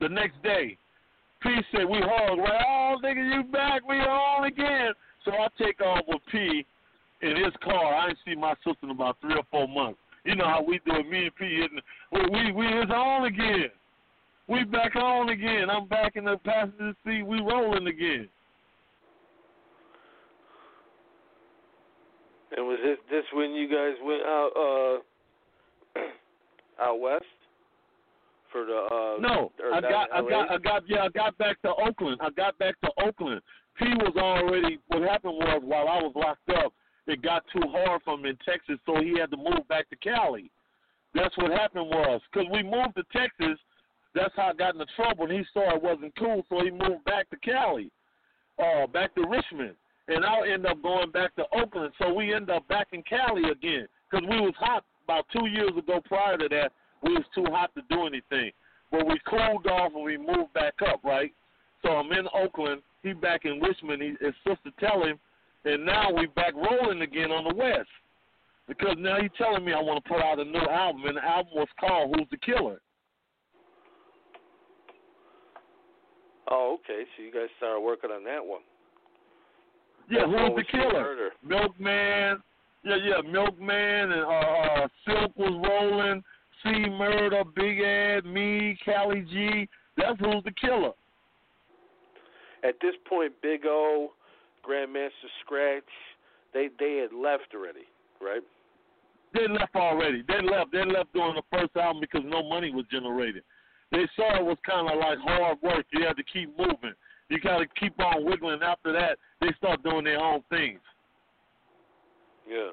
The next day, P said we hugged. Right, oh nigga, you back? We on again. So I take off with P in his car. I didn't see my sister in about three or four months. You know how we do it. Me and P. We we we is on again. We back on again. I'm back in the passenger seat. We rolling again. And was this this when you guys went out uh out west for the uh No, I got, I got, I got, yeah, I got back to Oakland. I got back to Oakland. P was already. What happened was while I was locked up, it got too hard for him in Texas, so he had to move back to Cali. That's what happened was because we moved to Texas. That's how I got into trouble. And he saw it wasn't cool, so he moved back to Cali, uh, back to Richmond, and I'll end up going back to Oakland. So we end up back in Cali again because we was hot about two years ago. Prior to that, we was too hot to do anything. But we cooled off and we moved back up, right? So I'm in Oakland. He back in Richmond. He, his sister tell him, and now we back rolling again on the west. Because now he's telling me I want to put out a new album, and the album was called "Who's the Killer." Oh, okay. So you guys started working on that one. Yeah, That's who's the killer? Milkman. Yeah, yeah, Milkman and uh, uh Silk was rolling. C Murder, Big Ed, me, Callie G. That's who's the killer. At this point, Big O, Grandmaster Scratch, they they had left already, right? They left already. They left. They left during the first album because no money was generated. They saw it was kind of like hard work. You had to keep moving. You got to keep on wiggling. After that, they start doing their own things. Yeah.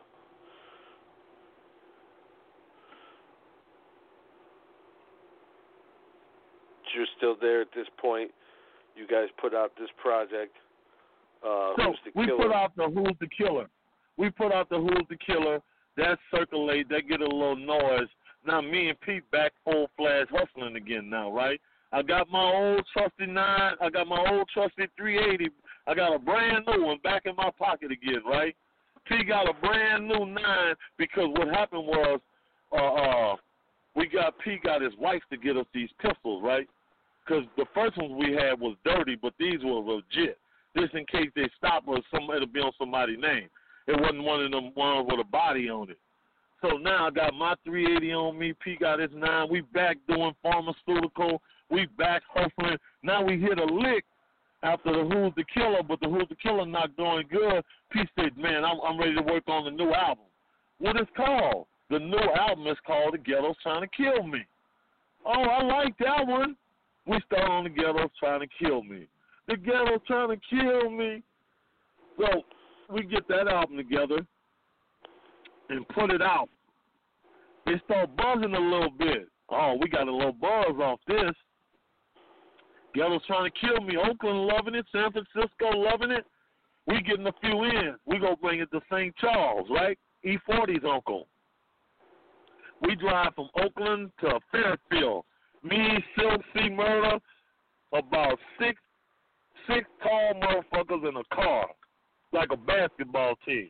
You're still there at this point. You guys put out this project. Uh, So we Killer? put out the Who's the Killer. We put out the Who's the Killer. That circulate. That get a little noise. Now me and Pete back full flash hustling again now, right? I got my old trusty nine. I got my old trusty 380. I got a brand new one back in my pocket again, right? P got a brand new nine because what happened was, uh, uh, we got P got his wife to get us these pistols, right? Because the first ones we had was dirty, but these were legit. Just in case they stop us, some it'll be on somebody's name. It wasn't one of them ones with a body on it. So now I got my 380 on me. P got his nine. We back doing pharmaceutical. We back hustling. Now we hit a lick after the Who's the Killer, but the Who's the Killer not doing good. P said, "Man, I'm I'm ready to work on the new album. What is called? The new album is called The Ghetto's Trying to Kill Me. Oh, I like that one. We start on The Ghetto's Trying to Kill Me. The Ghetto's Trying to Kill Me. So we get that album together and put it out. It start buzzing a little bit. Oh, we got a little buzz off this. Ghetto's trying to kill me. Oakland loving it. San Francisco loving it. We getting a few in. We gonna bring it to St. Charles, right? E40's uncle. We drive from Oakland to Fairfield. Me, Silk, C. Murder, about six six tall motherfuckers in a car, like a basketball team.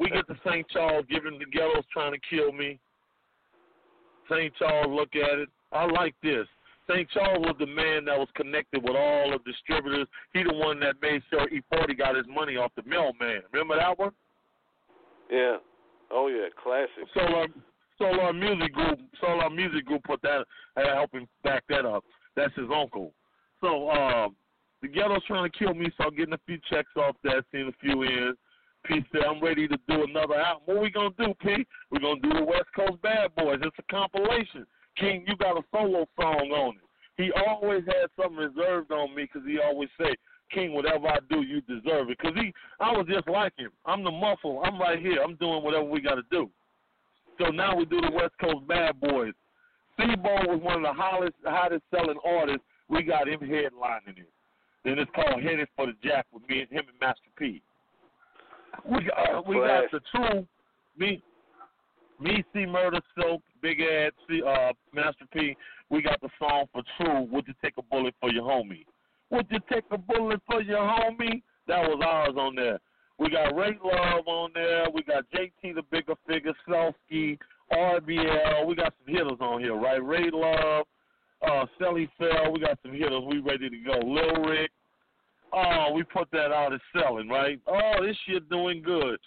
we get to St. Charles, giving the ghettos trying to kill me. St. Charles look at it. I like this. St. Charles was the man that was connected with all the distributors. He the one that made sure E40 got his money off the mailman. Remember that one? Yeah. Oh yeah, classic. Solar Solar Music Group Solar Music Group put that uh, help him back that up. That's his uncle. So uh, the ghetto's trying to kill me, so I'm getting a few checks off that, seeing a few in. P said, I'm ready to do another album. What we gonna do, P? We're gonna do the West Coast Bad Boys. It's a compilation. King, you got a solo song on it. He always had something reserved on me because he always say, King, whatever I do, you deserve it. Because he, I was just like him. I'm the muffle. I'm right here. I'm doing whatever we got to do. So now we do the West Coast Bad Boys. Seabo was one of the hottest, hottest selling artists. We got him headlining it. Then it's called Headed for the Jack with me and him and Master P. We got, uh, we got the true me, me, C Murder, Silk, Big Ed, C, uh, Master P. We got the song for True. Would you take a bullet for your homie? Would you take a bullet for your homie? That was ours on there. We got Ray Luv on there. We got JT the Bigga Figga, Selsky, RBL. We got some hitters on here, right? Ray Luv, uh, Sally Fell. We got some hitters. We ready to go. Lil Rick. Oh, we put that out as selling, right? Oh, this shit doing good.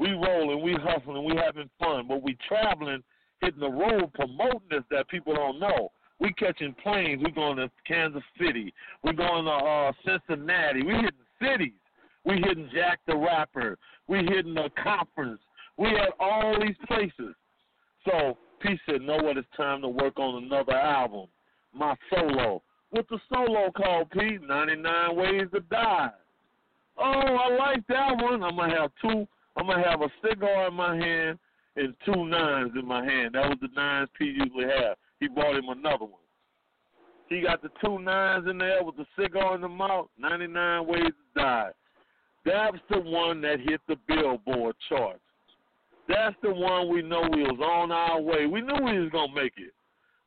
We rolling, we hustling, we having fun, but we traveling, hitting the road, promoting this that people don't know. We catching planes. We going to Kansas City. We going to uh, Cincinnati. We hitting cities. We hitting Jack the Rapper. We hitting the conference. We at all these places. So P said, "Know what? It's time to work on another album, my solo." What's the solo called, P? 99 Ways to Die. Oh, I like that one. I'm gonna have two. I'm gonna have a cigar in my hand and two nines in my hand. That was the nines P usually have. He bought him another one. He got the two nines in there with the cigar in the mouth. 99 Ways to Die. That's the one that hit the Billboard charts. That's the one we know we was on our way. We knew we was gonna make it.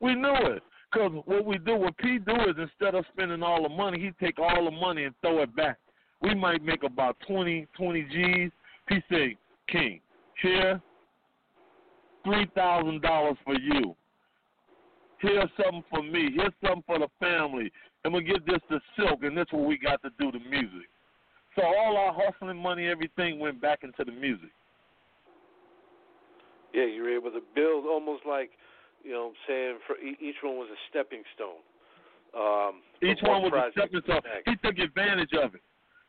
We knew it. Cause what we do, what P do is instead of spending all the money, he take all the money and throw it back. We might make about 20, 20 G's. P say, King, here, three thousand dollars for you. Here's something for me. Here's something for the family. And we'll give this to Silk, and that's what we got to do the music. So all our hustling money, everything went back into the music. Yeah, you were able to build almost like, you know, what I'm saying for each one was a stepping stone. Um, each one was a stepping stone. He took advantage of it.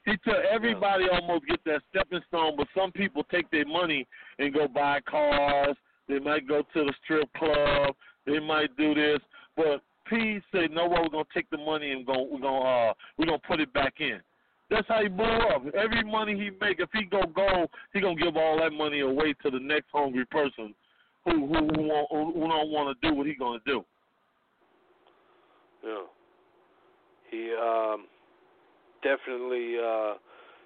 He took everybody almost get that stepping stone, but some people take their money and go buy cars. They might go to the strip club. They might do this, but P said, "No, what? We're gonna take the money and go. We're gonna uh, we're gonna put it back in." That's how he blew up. Every money he make, if he go gold, he gonna give all that money away to the next hungry person who who who, want, who don't want to do what he gonna do. Yeah. He um definitely uh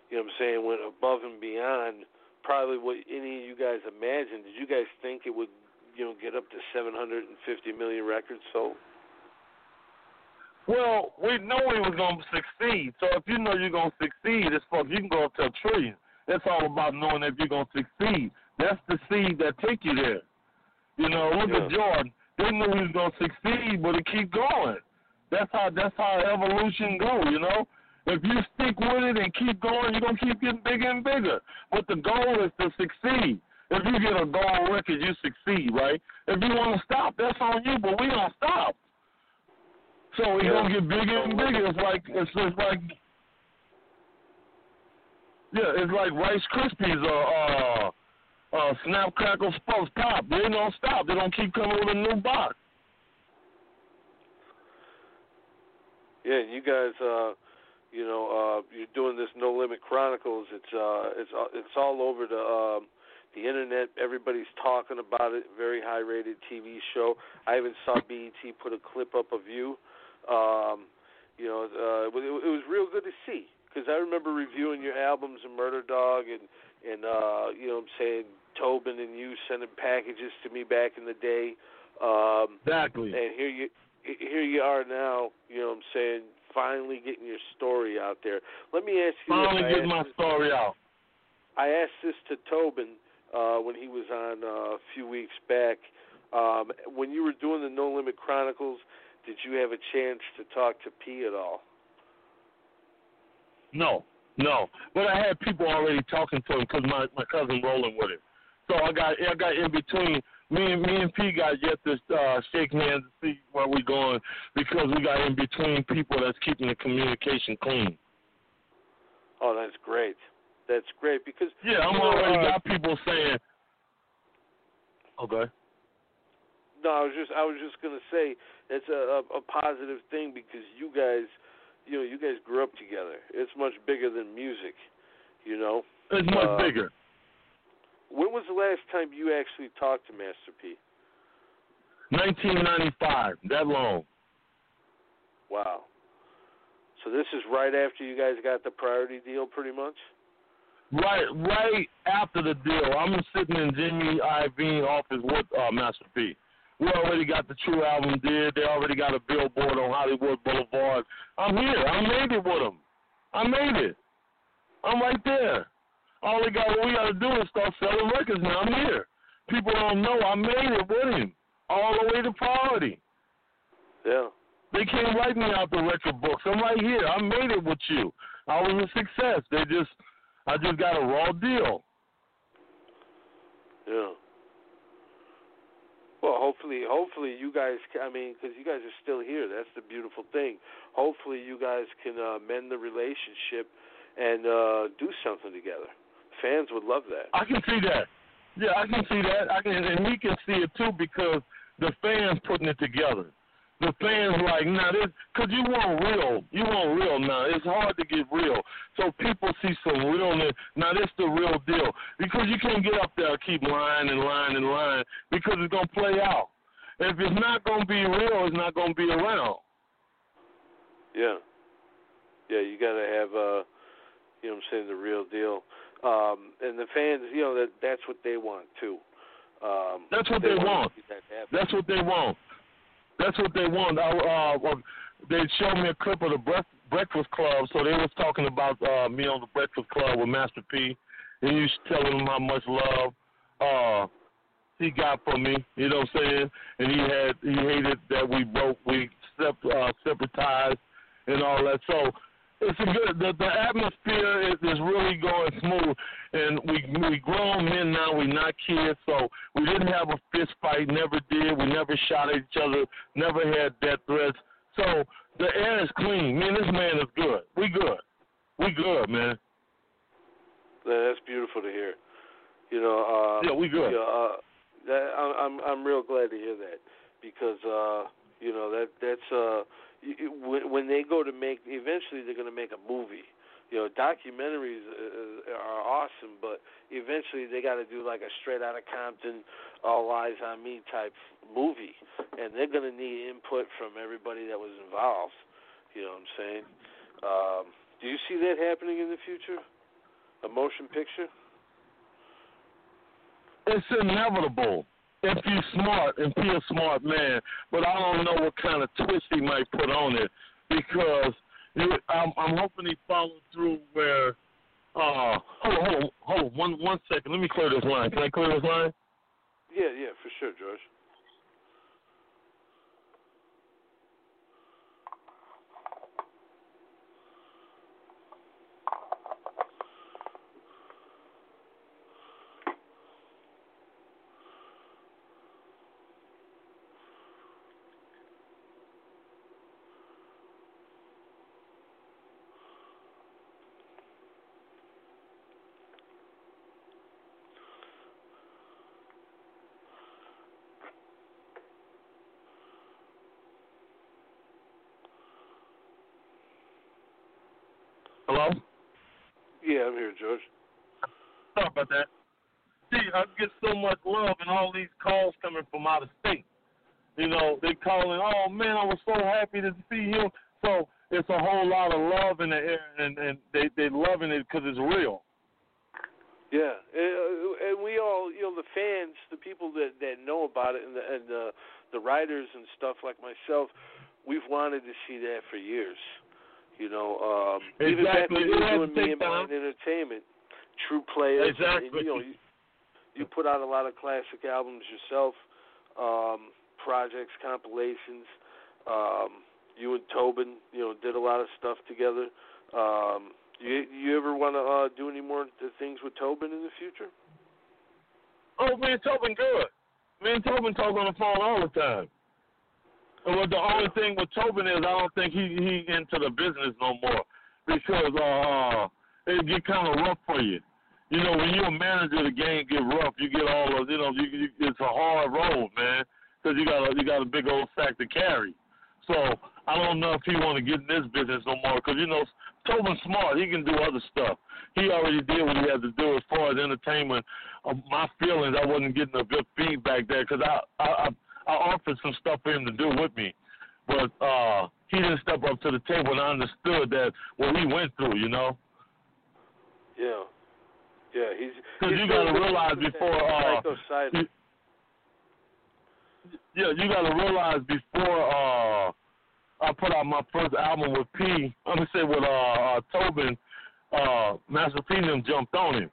you know what I'm saying went above and beyond probably what any of you guys imagined. Did you guys think it would you know get up to 750 million records sold? Well, we know we was gonna succeed. So if you know you're gonna succeed, it's fuck. You can go up to a trillion. It's all about knowing if you're gonna succeed. That's the seed that take you there. You know, look yeah. at Jordan. They knew he was gonna succeed, but it keep going. That's how that's how evolution go. You know, if you stick with it and keep going, you're gonna keep getting bigger and bigger. But the goal is to succeed. If you get a gold record, you succeed, right? If you want to stop, that's on you. But we don't stop. So it's yeah. gonna get bigger and bigger. It's like it's just like yeah, it's like Rice Krispies or uh, uh, Snap Crackle Spuffs Pop. They don't stop. They don't keep coming with a new box. Yeah, you guys, uh, you know, uh, you're doing this No Limit Chronicles. It's uh, it's uh, it's all over the um, the internet. Everybody's talking about it. Very high rated TV show. I even saw BET put a clip up of you um, you know, uh, it, it was real good to see because I remember reviewing your albums and Murder Dog and and uh, you know, I'm saying Tobin and you sending packages to me back in the day. Um, exactly. And here you here you are now. You know, what I'm saying finally getting your story out there. Let me ask you. Finally getting my story out. I asked this to Tobin uh, when he was on uh, a few weeks back. Um, when you were doing the No Limit Chronicles, did you have a chance to talk to P at all? No, no. But I had people already talking to him because my my cousin rolling with him. So I got I got in between. Me and me and P got yet to uh, shake hands and see where we're going because we got in between people that's keeping the communication clean. Oh, that's great. that's great because Yeah, I'm already uh, got people saying. Okay. No, I was just I was just gonna say it's a, a, a positive thing because you guys, you know, you guys grew up together. It's much bigger than music, you know. It's much Uh, bigger. When was the last time you actually talked to Master P? 1995. That long. Wow. So this is right after you guys got the priority deal, pretty much. Right, right after the deal, I'm sitting in Jimmy Iovine office with uh, Master P. We already got the True album did. They already got a billboard on Hollywood Boulevard. I'm here. I made it with them. I made it. I'm right there. All we got, what we got to do is start selling records now. I'm here. People don't know I made it with him all the way to priority. Yeah. They can't write me out the record books. I'm right here. I made it with you. I was a success. They just, I just got a raw deal. Yeah. Well, hopefully, hopefully you guys. I mean, because you guys are still here. That's the beautiful thing. Hopefully, you guys can uh, mend the relationship and uh, do something together. Fans would love that. I can see that. Yeah, I can see that. I can, and we can see it too because the fans putting it together. The fans like, nah, this, cause you want real. You want real now. It's hard to get real. So people see some realness. Now this the real deal because you can't get up there and keep lying and lying and lying because it's gonna play out. If it's not gonna be real, it's not gonna be around. Yeah. Yeah, you got to have, uh, you know, what I'm saying the real deal. Um, and the fans, you know, that that's what they want too. Um, That's what they want. want. that. That's what they want. That's what they want. I, uh, well, they showed me a clip of the Breakfast Club, so they was talking about uh, me on the Breakfast Club with Master P, and you was telling them how much love uh, he got from me. You know what I'm saying? And he had he hated that we broke, we sep- uh, and all that. So it's a good. The, the atmosphere is, is really going smooth, and we we grown men now. We not kids, so we didn't have a fist fight. Never did. We never shot at each other. Never had death threats. So the air is clean. Man, this man is good. We good. We good, man. Yeah, That's beautiful to hear. You know, uh, Yeah, we good. Yeah, uh, that I'm I'm real glad to hear that because uh, you know that that's uh, when they go to make eventually they're going to make a movie. You know, documentaries uh, are awesome, but eventually they got to do like a straight out of Compton, all eyes on me type movie, and they're going to need input from everybody that was involved. You know what I'm saying? Um, do you see that happening in the future? A motion picture? It's inevitable if you're smart and be a smart man. But I don't know what kind of twist he might put on it because you, I'm, I'm hoping he follows through where. Uh, hold on, hold on, hold on, one one second. Let me clear this line. Can I clear this line? Yeah, yeah, for sure, George. Hello. Yeah, I'm here, George. Sorry about that. See, I get so much love and all these calls coming from out of state. You know, they calling, oh man, I was so happy to see him. So it's a whole lot of love in the air, and and they they loving it because it's real. Yeah, and, uh, and we all, you know, the fans, the people that that know about it, and the and the the writers and stuff like myself, we've wanted to see that for years. You know, um, even back when you were doing me and mine entertainment, True Players, and, Exactly. you know, you, you put out a lot of classic albums yourself, um, projects, compilations. Um, you and Tobin, you know, did a lot of stuff together. Um, you you ever want to uh, do any more th- things with Tobin in the future? Oh, me and Tobin good. Me and Tobin talk on the phone all the time. What the only thing with Tobin is, I don't think he he into the business no more because uh it get kind of rough for you. You know, when you're a manager, the game get rough. You get all of, you know, you, you, it's a hard road, man, because you got a you got a big old sack to carry. So I don't know if he want to get in this business no more, because you know, Tobin's smart. He can do other stuff. He already did what he had to do as far as entertainment. Uh, my feelings, I wasn't getting a good feedback there because I, I I I offered some stuff for him to do with me, but uh he didn't step up to the table, and I understood that what he went through, you know. Yeah. Yeah, he's. Because you got to realize before. Uh, you- yeah, you got to realize before uh, I put out my first album with P. I'm gonna say with uh, uh, Tobin, uh, Master P jumped on him.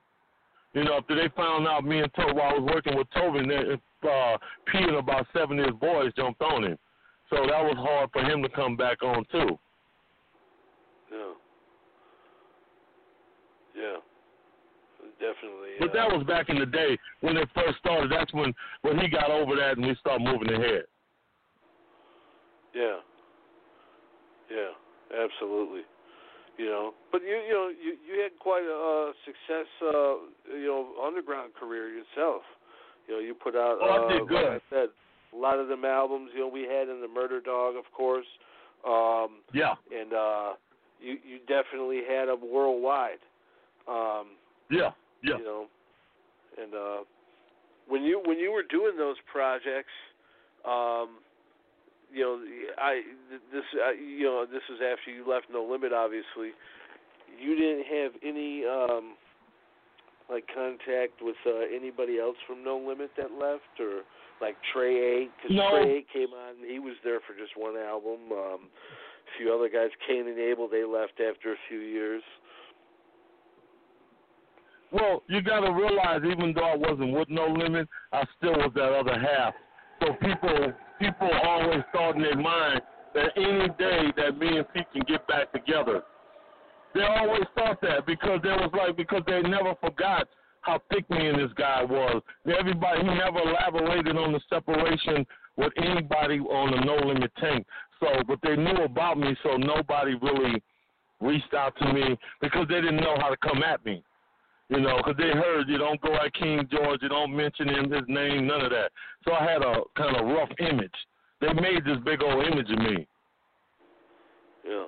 You know, after they found out me and Tobin, while I was working with Tobin, that uh, P and about seven of his boys jumped on him. So that was hard for him to come back on too. Yeah. Yeah. Definitely. But uh, that was back in the day when it first started. That's when when he got over that and we started moving ahead. Yeah. Yeah. Absolutely. You know, but you you know you you had quite a uh, success uh, you know underground career yourself. You know, you put out Oh, I uh, did good. like I said, a lot of them albums. You know, we had in the Murder Dog, of course. Um, Yeah. and uh, you you definitely had a worldwide. Um, Yeah. Yeah. you know, and uh, when you when you were doing those projects, um, you know, I this uh, you know this was after you left No Limit. Obviously, you didn't have any um, like contact with uh, anybody else from No Limit that left, or like Trey Eight, because No. Trey Eight came on. He was there for just one album. Um, a few other guys, Cain and Abel, they left after a few years. Well, you got to realize, even though I wasn't with No Limit, I still was that other half. So people, people always thought in their mind that any day that me and Pete can get back together. They always thought that because there was like because they never forgot how thick me and this guy was. Everybody, he never elaborated on the separation with anybody on the No Limit tank. So, but they knew about me, so nobody really reached out to me because they didn't know how to come at me. You know, because they heard you don't go at King George, you don't mention him, his name, none of that. So I had a kind of rough image. They made this big old image of me. Yeah.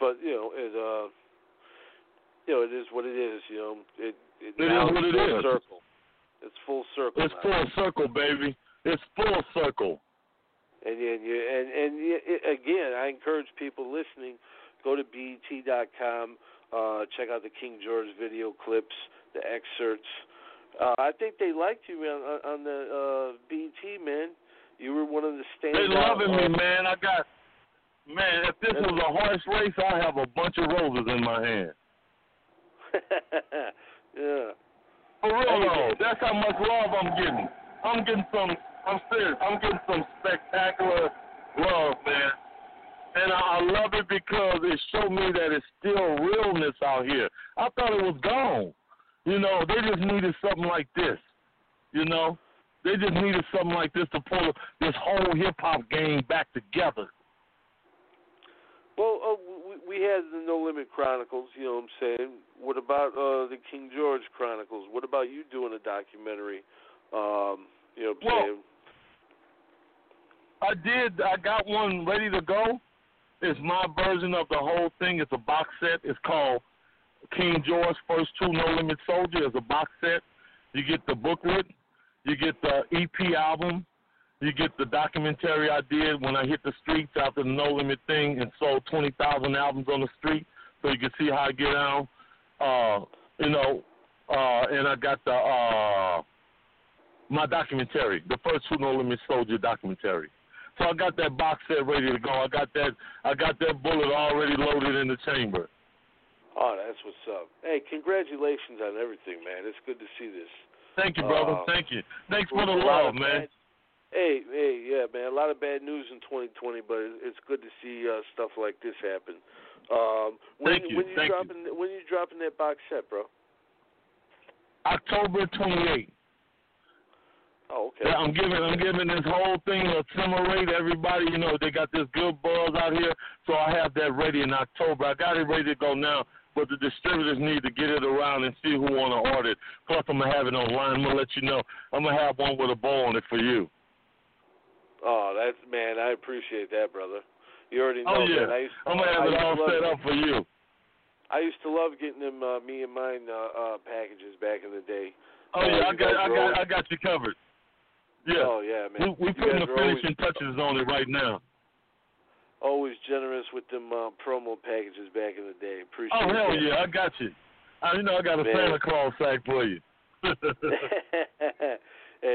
But you know, it uh, you know, it is what it is. You know, it it, It is what it's it full is. circle. It's full circle. It's now. full circle, baby. It's full circle. And and you and and you, it, again, I encourage people listening, go to bet.com, uh, check out the King George video clips, the excerpts. Uh, I think they liked you man, on, on the uh, BET, man. You were one of the standouts. They loving me, man. I got man. If this was a horse race, I have a bunch of roses in my hand. yeah. For real though, that's how much love I'm getting. I'm getting some. I'm serious. I'm getting some spectacular love, man. And I, I love it because it showed me that it's still realness out here. I thought it was gone. You know, they just needed something like this. You know, they just needed something like this to pull this whole hip hop game back together. Well, uh, we, we had the No Limit Chronicles. You know what I'm saying? What about uh, the King George Chronicles? What about you doing a documentary? Um, you know what I'm Well, saying? I did. I got one ready to go. It's my version of the whole thing. It's a box set. It's called King George First Two No Limit Soldier. It's a box set. You get the booklet. You get the EP album. You get the documentary I did when I hit the streets after the No Limit thing and sold 20,000 albums on the street. So you can see how I get down. Uh, you know, uh, and I got the uh, my documentary, the first Two No Limit Soldier documentary. So I got that box set ready to go. I got that I got that bullet already loaded in the chamber. Oh, that's what's up. Hey, congratulations on everything, man. It's good to see this. Thank you, brother. Uh, Thank you. Thanks for the love, man. bad- Hey, hey, yeah, man. A lot of bad news in 2020, but it's good to see uh, stuff like this happen. Um, when Thank you, when you thank you. dropping when you dropping that box set, bro? October 28th. Oh, okay. Yeah, I'm giving I'm giving this whole thing a rate. Everybody, you know, they got this good buzz out here, so I have that ready in October. I got it ready to go now, but the distributors need to get it around and see who want to order it. Plus, I'm gonna have it online. I'm gonna let you know. I'm gonna have one with a bow on it for you. Oh, that's man. I appreciate that, brother. You already know oh, yeah. that. I used, I'm gonna have I it all set up for you. I used to love getting them uh, me and mine uh, uh, packages back in the day. Oh uh, yeah, I got I got I got you covered. Yeah. Oh yeah, man. We we You putting the always- finishing touches on it right now. Always generous with them uh, promo packages back in the day. Appreciate it. Oh hell that. yeah, I got you. I, you know I got a Man. Santa Claus sack for you. hey,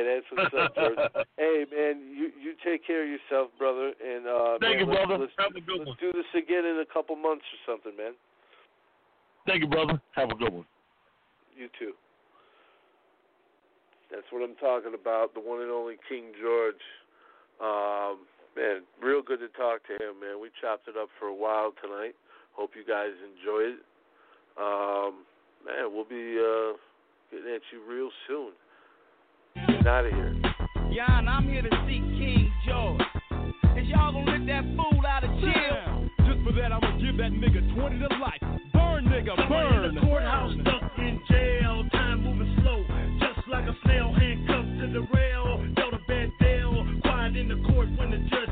that's what's up, George. hey, man, you you take care of yourself, brother, and uh, Thank man, you, let's, brother. Let's, Have a good let's one. do this again in a couple months or something, man. Thank you, brother. Have a good one. You too. That's what I'm talking about. The one and only King George. Um, man, real good to talk to him, man. We chopped it up for a while tonight. Hope you guys enjoyed it. Um, man, we'll be uh, getting at you real soon. Getting out of here. Yon, I'm here to see King George. Is y'all gonna let that fool out of jail? Just for that, I'm gonna give that nigga 20 to life. Burn, nigga, burn. in the courthouse, stuck in jail. A snail handcuffed to the rail. Dealt a bad deal, quiet in the court when the judge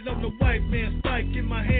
it on the white man's spike in my hand.